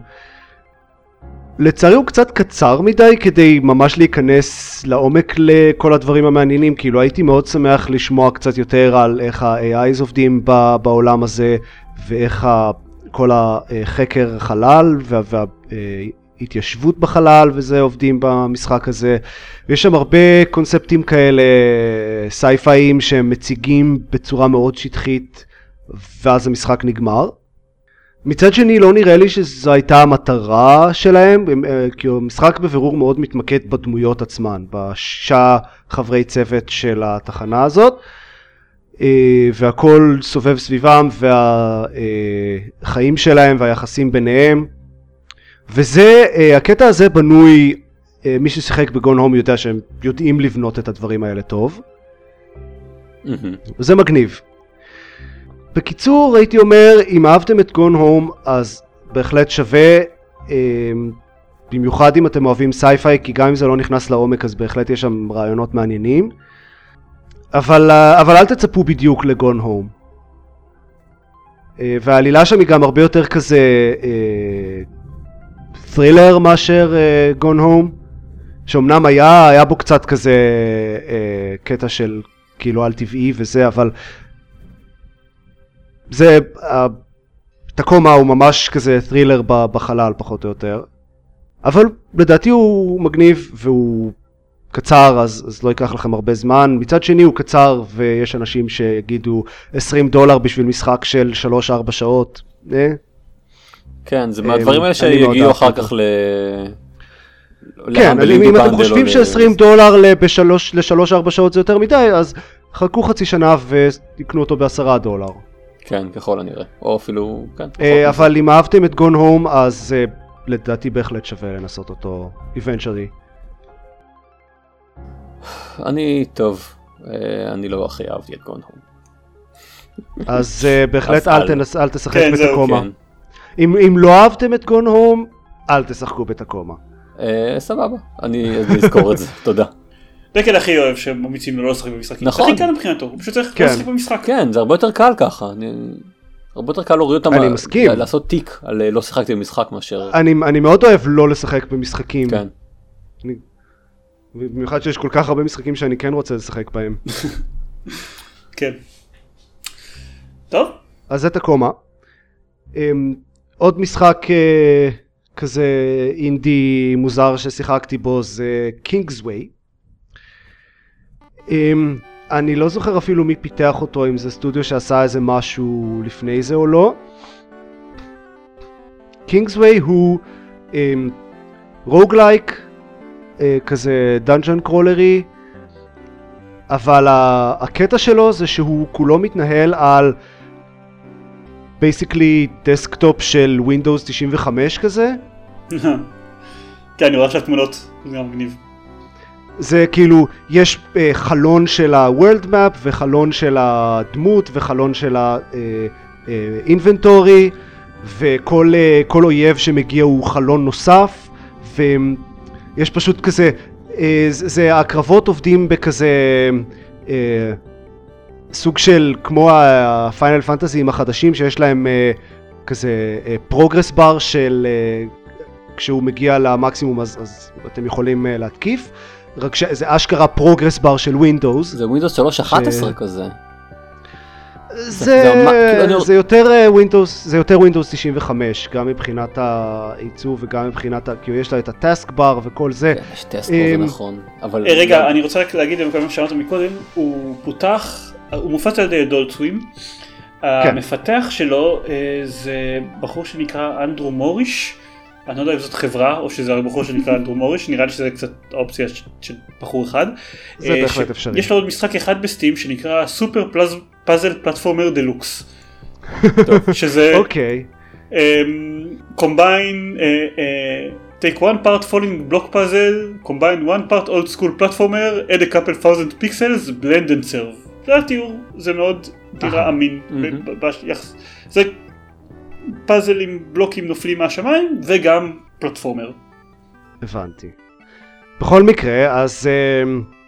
לצערי הוא קצת קצר מדי כדי ממש להיכנס לעומק לכל הדברים המעניינים, כאילו הייתי מאוד שמח לשמוע קצת יותר על איך ה-AIs עובדים בעולם הזה ואיך כל החקר חלל וההתיישבות בחלל וזה עובדים במשחק הזה. ויש שם הרבה קונספטים כאלה סייפאיים שהם מציגים בצורה מאוד שטחית ואז המשחק נגמר. מצד שני לא נראה לי שזו הייתה המטרה שלהם, אה, כי המשחק בבירור מאוד מתמקד בדמויות עצמן, בשישה חברי צוות של התחנה הזאת, אה, והכל סובב סביבם והחיים שלהם והיחסים ביניהם, וזה, אה, הקטע הזה בנוי, מי ששיחק בגון הום יודע שהם יודעים לבנות את הדברים האלה טוב, וזה מגניב. בקיצור, הייתי אומר, אם אהבתם את גון הום, אז בהחלט שווה, אה, במיוחד אם אתם אוהבים sci-fi, כי גם אם זה לא נכנס לעומק, אז בהחלט יש שם רעיונות מעניינים. אבל, אה, אבל אל תצפו בדיוק ל Gone Home. אה, והעלילה שם היא גם הרבה יותר כזה אה, ת'רילר מאשר אה, Gone Home, שאומנם היה, היה בו קצת כזה אה, קטע של כאילו על טבעי וזה, אבל זה, תקומה הוא ממש כזה ת'רילר בחלל פחות או יותר. אבל לדעתי הוא מגניב והוא קצר אז, אז לא ייקח לכם הרבה זמן. מצד שני הוא קצר ויש אנשים שיגידו 20 דולר בשביל משחק של 3-4 שעות. אה? כן, זה מהדברים האלה שיגיעו אחר כך ל... כן, אם אתם חושבים ש-20 דולר ל-3-4 שעות זה יותר מדי, אז חכו חצי שנה ויקנו אותו ב-10 דולר. כן, ככל הנראה. או אפילו, כן. אה, אבל אם אהבתם את גון הום, אז אה, לדעתי בהחלט שווה לנסות אותו eventually. אני, טוב, אה, אני לא הכי אהבתי את גון הום. אז בהחלט אל תשחק כן, בתקומה. כן. אם לא אהבתם את גון הום, אל תשחקו בתקומה. סבבה, אני אזכור את זה, [LAUGHS] תודה. דקל הכי אוהב שממליצים לו לא לשחק במשחקים. נכון. הכי קל מבחינתו, הוא פשוט צריך לא כן. לשחק במשחק. כן, זה הרבה יותר קל ככה. הרבה יותר קל להוריד אותם, אני מסכים, לעשות תיק על אה, לא שיחקתי במשחק מאשר... אני, מאוד אוהב לא לשחק במשחקים. כן. במיוחד שיש כל כך הרבה משחקים שאני כן רוצה לשחק בהם. [LAUGHS] כן. טוב. אז זה תקומה. עוד משחק uh, כזה אינדי מוזר ששיחקתי בו זה קינגסווי. אמ, אני לא זוכר אפילו מי פיתח אותו, אם זה סטודיו שעשה איזה משהו לפני זה או לא. Kingsway הוא roguelike, אמ, אה, כזה dungeon crawler י, אבל הקטע שלו זה שהוא כולו מתנהל על basically desktop של Windows 95 כזה. [LAUGHS] כן, אני רואה עכשיו תמונות, זה גם מגניב. זה כאילו, יש uh, חלון של ה-World Map וחלון של הדמות וחלון של ה-inventory וכל uh, אויב שמגיע הוא חלון נוסף ויש פשוט כזה, uh, זה, זה הקרבות עובדים בכזה uh, סוג של כמו הפיינל פנטזיים החדשים שיש להם uh, כזה progress אה, bar של אה, כשהוא מגיע למקסימום אז, אז אתם יכולים אה, להתקיף רק שזה אשכרה progress bar של Windows. זה Windows 3.11 ש... כזה. זה, זה מה- כאילו, זה יותר Windows, זה יותר Windows 95, גם מבחינת העיצוב וגם מבחינת, ה- כאילו יש לה את ה task bar וכל זה. כן, יש task bar, זה אמ, נכון. אבל... רגע, אני רוצה רק להגיד מה שאמרת מקודם, הוא פותח, הוא מופץ על ידי Adult Swim. המפתח שלו אה, זה בחור שנקרא אנדרו מוריש, אני לא יודע אם זאת חברה או שזה הבחור שנקרא אנדרו מוריש, נראה לי שזה קצת אופציה של בחור אחד. זה אה, בהחלט אפשרי. יש לו עוד משחק אחד בסטים שנקרא סופר פאזל פלטפורמר דלוקס. [LAUGHS] שזה אוקיי, um, combine uh, uh, take one part following block puzzle combine one part old school platformer add a couple thousand pixels blend and serve זה התיאור זה מאוד נראה. אמין זה פאזל עם בלוקים נופלים מהשמיים וגם platformer הבנתי. בכל מקרה, אז... אמ,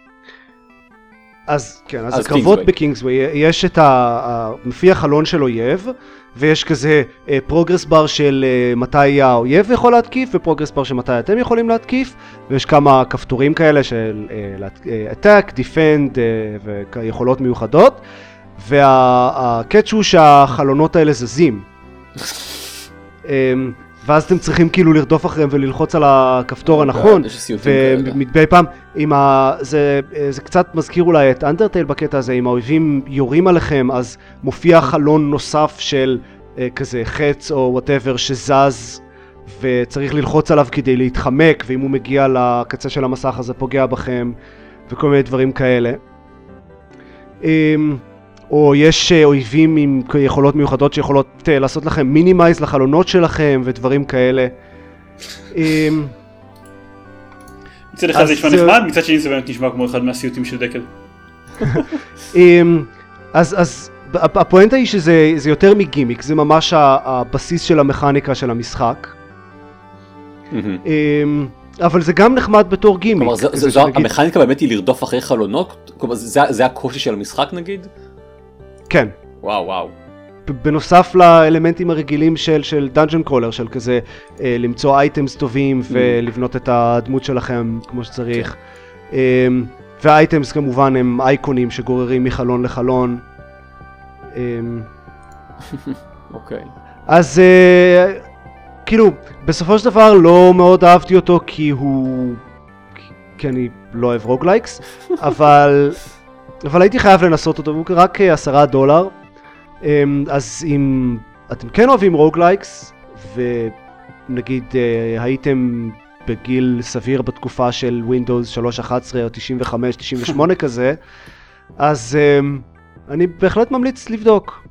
אז כן, אז אז הקרבות. ב Kingsway, יש את ה... ה- מופיע חלון של אויב, ויש כזה progress bar של אה, מתי האויב יכול להתקיף, ו progress bar של מתי אתם יכולים להתקיף, ויש כמה כפתורים כאלה של אה, אה, attack, defend אה, ויכולות מיוחדות, וה catch הוא שהחלונות האלה זזים. [LAUGHS] ואז אתם צריכים כאילו לרדוף אחריהם וללחוץ על הכפתור הנכון, סיוטים כאלה. ומדי פעם, עם ה... זה, זה קצת מזכיר אולי את Undertale בקטע הזה, אם האויבים יורים עליכם, אז מופיע חלון נוסף של אה, כזה חץ או whatever שזז, וצריך ללחוץ עליו כדי להתחמק, ואם הוא מגיע לקצה של המסך אז זה פוגע בכם, וכל מיני דברים כאלה. אמ, או יש אה, אויבים עם יכולות מיוחדות שיכולות אה, לעשות לכם minimize לחלונות שלכם ודברים כאלה. אמ, מצד אחד זה נשמע זה- נחמד מצד שני זה באמת נשמע כמו אחד מהסיוטים של דקל אמ, אז, אז הפ- הפואנטה היא שזה זה יותר מגימיק, זה ממש הבסיס של המכניקה של המשחק. אמ, אבל זה גם נחמד בתור גימיק. כלומר, זה- כזה זה- זו- שנגיד- המכניקה באמת היא לרדוף אחרי חלונות? כלומר, זה זה הקושי של המשחק נגיד? כן. וואו וואו. בנוסף לאלמנטים הרגילים של, של dungeon crawler, של כזה אה, למצוא items טובים ולבנות את הדמות שלכם כמו שצריך. אמ, וה items כמובן הם אייקונים שגוררים מחלון לחלון. אמ, [LAUGHS] אוקיי. אז אה, כאילו, בסופו של דבר לא מאוד אהבתי אותו כי הוא... כי אני לא אוהב roguelikes, [LAUGHS] אבל... אבל הייתי חייב לנסות אותו, והוא רק אה, עשרה דולר. אמ, אז אם אתם כן אוהבים roguelikes, ונגיד אה, הייתם בגיל סביר בתקופה של Windows 3.11 או 95-98 [LAUGHS] כזה, אז אמ, אני בהחלט ממליץ לבדוק.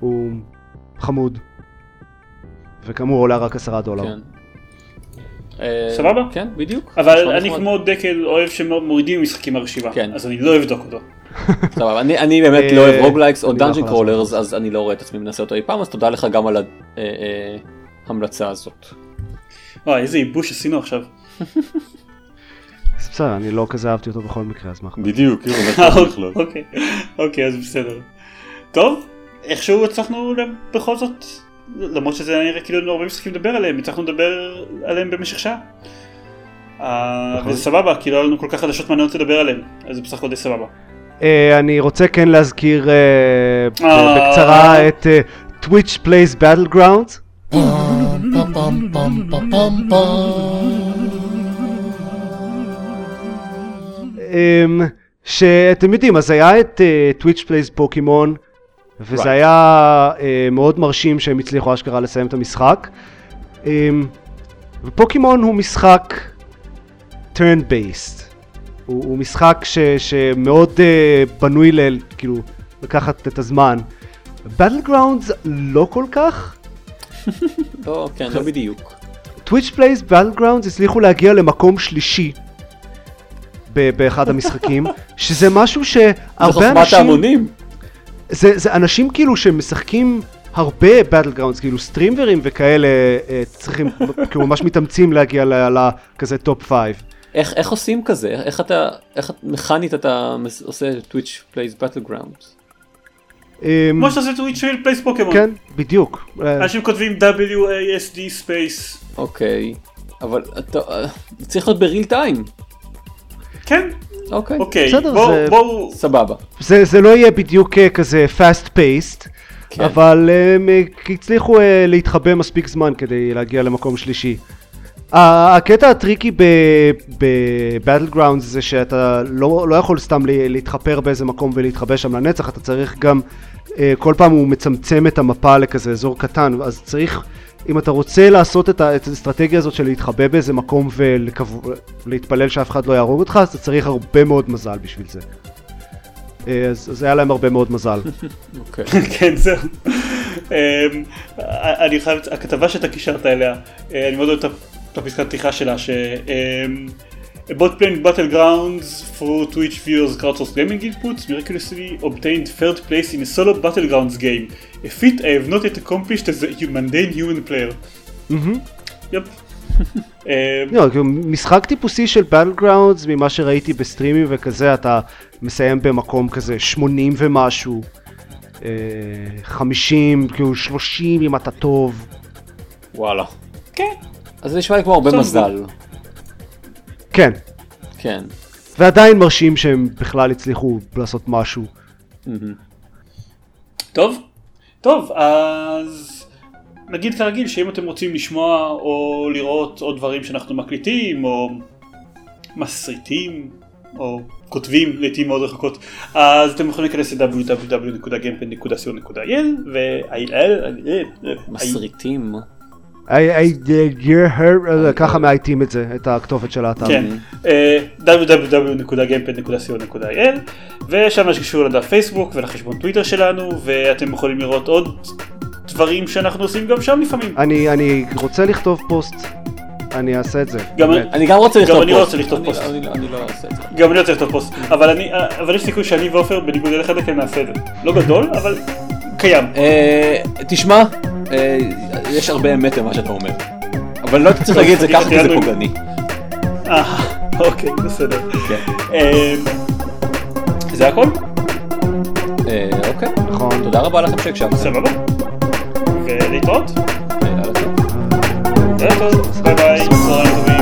הוא חמוד. וכאמור עולה רק עשרה דולר. כן. אה, סבבה? כן, בדיוק. אבל אני. כמו דקל אוהב שמורידים משחקים מהרשימה כן. אז אני לא אבדוק אותו [LAUGHS] סבבה, אני, אני באמת אה, לא אוהב roguelikes או לא יכול crawlers לעשות אז אני לא רואה את עצמי מנסה אותו אי פעם אז תודה לך גם על ההמלצה הזאת. וואי איזה ייבוש עשינו עכשיו [LAUGHS] בסדר, אני לא כזה אהבתי אותו בכל מקרה, אז מה אכפת? בדיוק, [LAUGHS] אוקיי, אוקיי, אז בסדר. טוב, איכשהו הצלחנו בכל זאת, למרות שזה נראה כאילו הרבה משחקים לדבר עליהם, הצלחנו לדבר עליהם במשך שעה. אה, נכון. וזה סבבה, כי לא היה לנו כל כך חדשות מעניינות לדבר עליהם, אז זה בסך הכל די סבבה. אה, אני רוצה כן להזכיר אה, אה. בקצרה את אה, Twitch Plays Battlegrounds. [LAUGHS] אמ, שאתם יודעים, אז היה את uh, Twitch Plays פוקימון, וזה Right. היה uh, מאוד מרשים שהם הצליחו אשכרה לסיים את המשחק. Um, ופוקימון הוא משחק turn based. הוא, הוא משחק ש, שמאוד uh, בנוי ל... כאילו, לקחת את הזמן. Battlegrounds לא כל כך. [LAUGHS] לא, כן, לא בדיוק. Twitch Plays Battlegrounds הצליחו להגיע למקום שלישי ב- באחד המשחקים, [LAUGHS] שזה משהו זה שהרבה חוכמת אנשים, ההמונים. זה, זה אנשים כאילו שמשחקים הרבה Battlegrounds, כאילו סטרימרים וכאלה, אה, צריכים, כאילו ממש מתאמצים להגיע לכזה top 5. איך איך עושים כזה? איך אתה, איך טכנית אתה עושה Twitch Plays Battlegrounds? כמו שאתה עושה Twitch Plays Pokémon. כן, בדיוק. אה, אנשים כותבים WASD space. אוקיי, אבל אתה אה, צריך להיות ב real time. כן, אוקיי, אוקיי, בסדר, בואו, זה- בואו, סבבה. זה, זה לא יהיה בדיוק אה, כזה fast paced, כן. אבל הם אה, הצליחו אה, להתחבא מספיק זמן כדי להגיע למקום שלישי. הקטע הטריקי בבטל גראונד זה שאתה לא, לא יכול סתם לה- להתחפר באיזה מקום ולהתחבא שם לנצח, אתה צריך גם, אה, כל פעם הוא מצמצם את המפה לכזה אזור קטן, אז צריך, אם אתה רוצה לעשות את, האסטרטגיה הזאת של להתחבא באיזה מקום ולהתפלל שאף אחד לא יהרוג אותך, אז אתה צריך הרבה מאוד מזל בשביל זה. אה, אז, אז היה להם הרבה מאוד מזל. [LAUGHS] אוקיי. [LAUGHS] כן זהו. אמ, אני חייב, הכתבה שאתה קישרת אליה, אה, אני מאוד אוהב את הפסקת פתיחה שלה, ש... אמ, A bot playing battlegrounds through Twitch viewers crowdsourced gaming inputs miraculously obtained third place in a solo battlegrounds game, a feat I have not yet accomplished as a mundane human player. יופ. אמ, [LAUGHS] לא, כאילו, משחק טיפוסי של Battlegrounds ממה שראיתי בסטרימים וכזה, אתה מסיים במקום כזה 80 ומשהו, אה, 50, כאילו 30 אם אתה טוב. וואלה. כן. אז זה נשמע לי כמו הרבה מזל. כן, כן. ועדיין מרשים שהם בכלל הצליחו לעשות משהו. טוב, טוב, אז נגיד כרגיל שאם אתם רוצים לשמוע או לראות עוד דברים שאנחנו מקליטים או מסריטים או כותבים לעתים מאוד רחוקות אז אתם יכולים להיכנס ל-www.gamepad.co.il ו... מסריטים. ככה מאייתים את זה, את הכתובת של האתר. כן, אה, www.gamepad.co.il ושם יש קישור לדף פייסבוק ולחשבון טוויטר שלנו ואתם יכולים לראות עוד דברים שאנחנו עושים גם שם לפעמים. אני, אני רוצה לכתוב פוסט, אני אעשה את זה. גם. אני גם רוצה לכתוב אני פוסט. רוצה לכתוב אני- פוסט. אני לא- אני לא אעשה את זה. גם אני רוצה לכתוב פוסט, אבל אני, אבל יש סיכוי שאני ועופר בניגוד אליך דקל נעשה את זה. לא גדול, אבל קיים. אה, תשמע, אה, יש הרבה אמת במה שאתה אומר. אבל לא צריך להגיד את זה ככה כי זה פוגעני. אה, אוקיי, בסדר. כן. אה, זה הכל? אה, אוקיי. נכון. תודה רבה לכם שהקשבתם. סבבה. ולהתראות. אה, טוב. ביי ביי.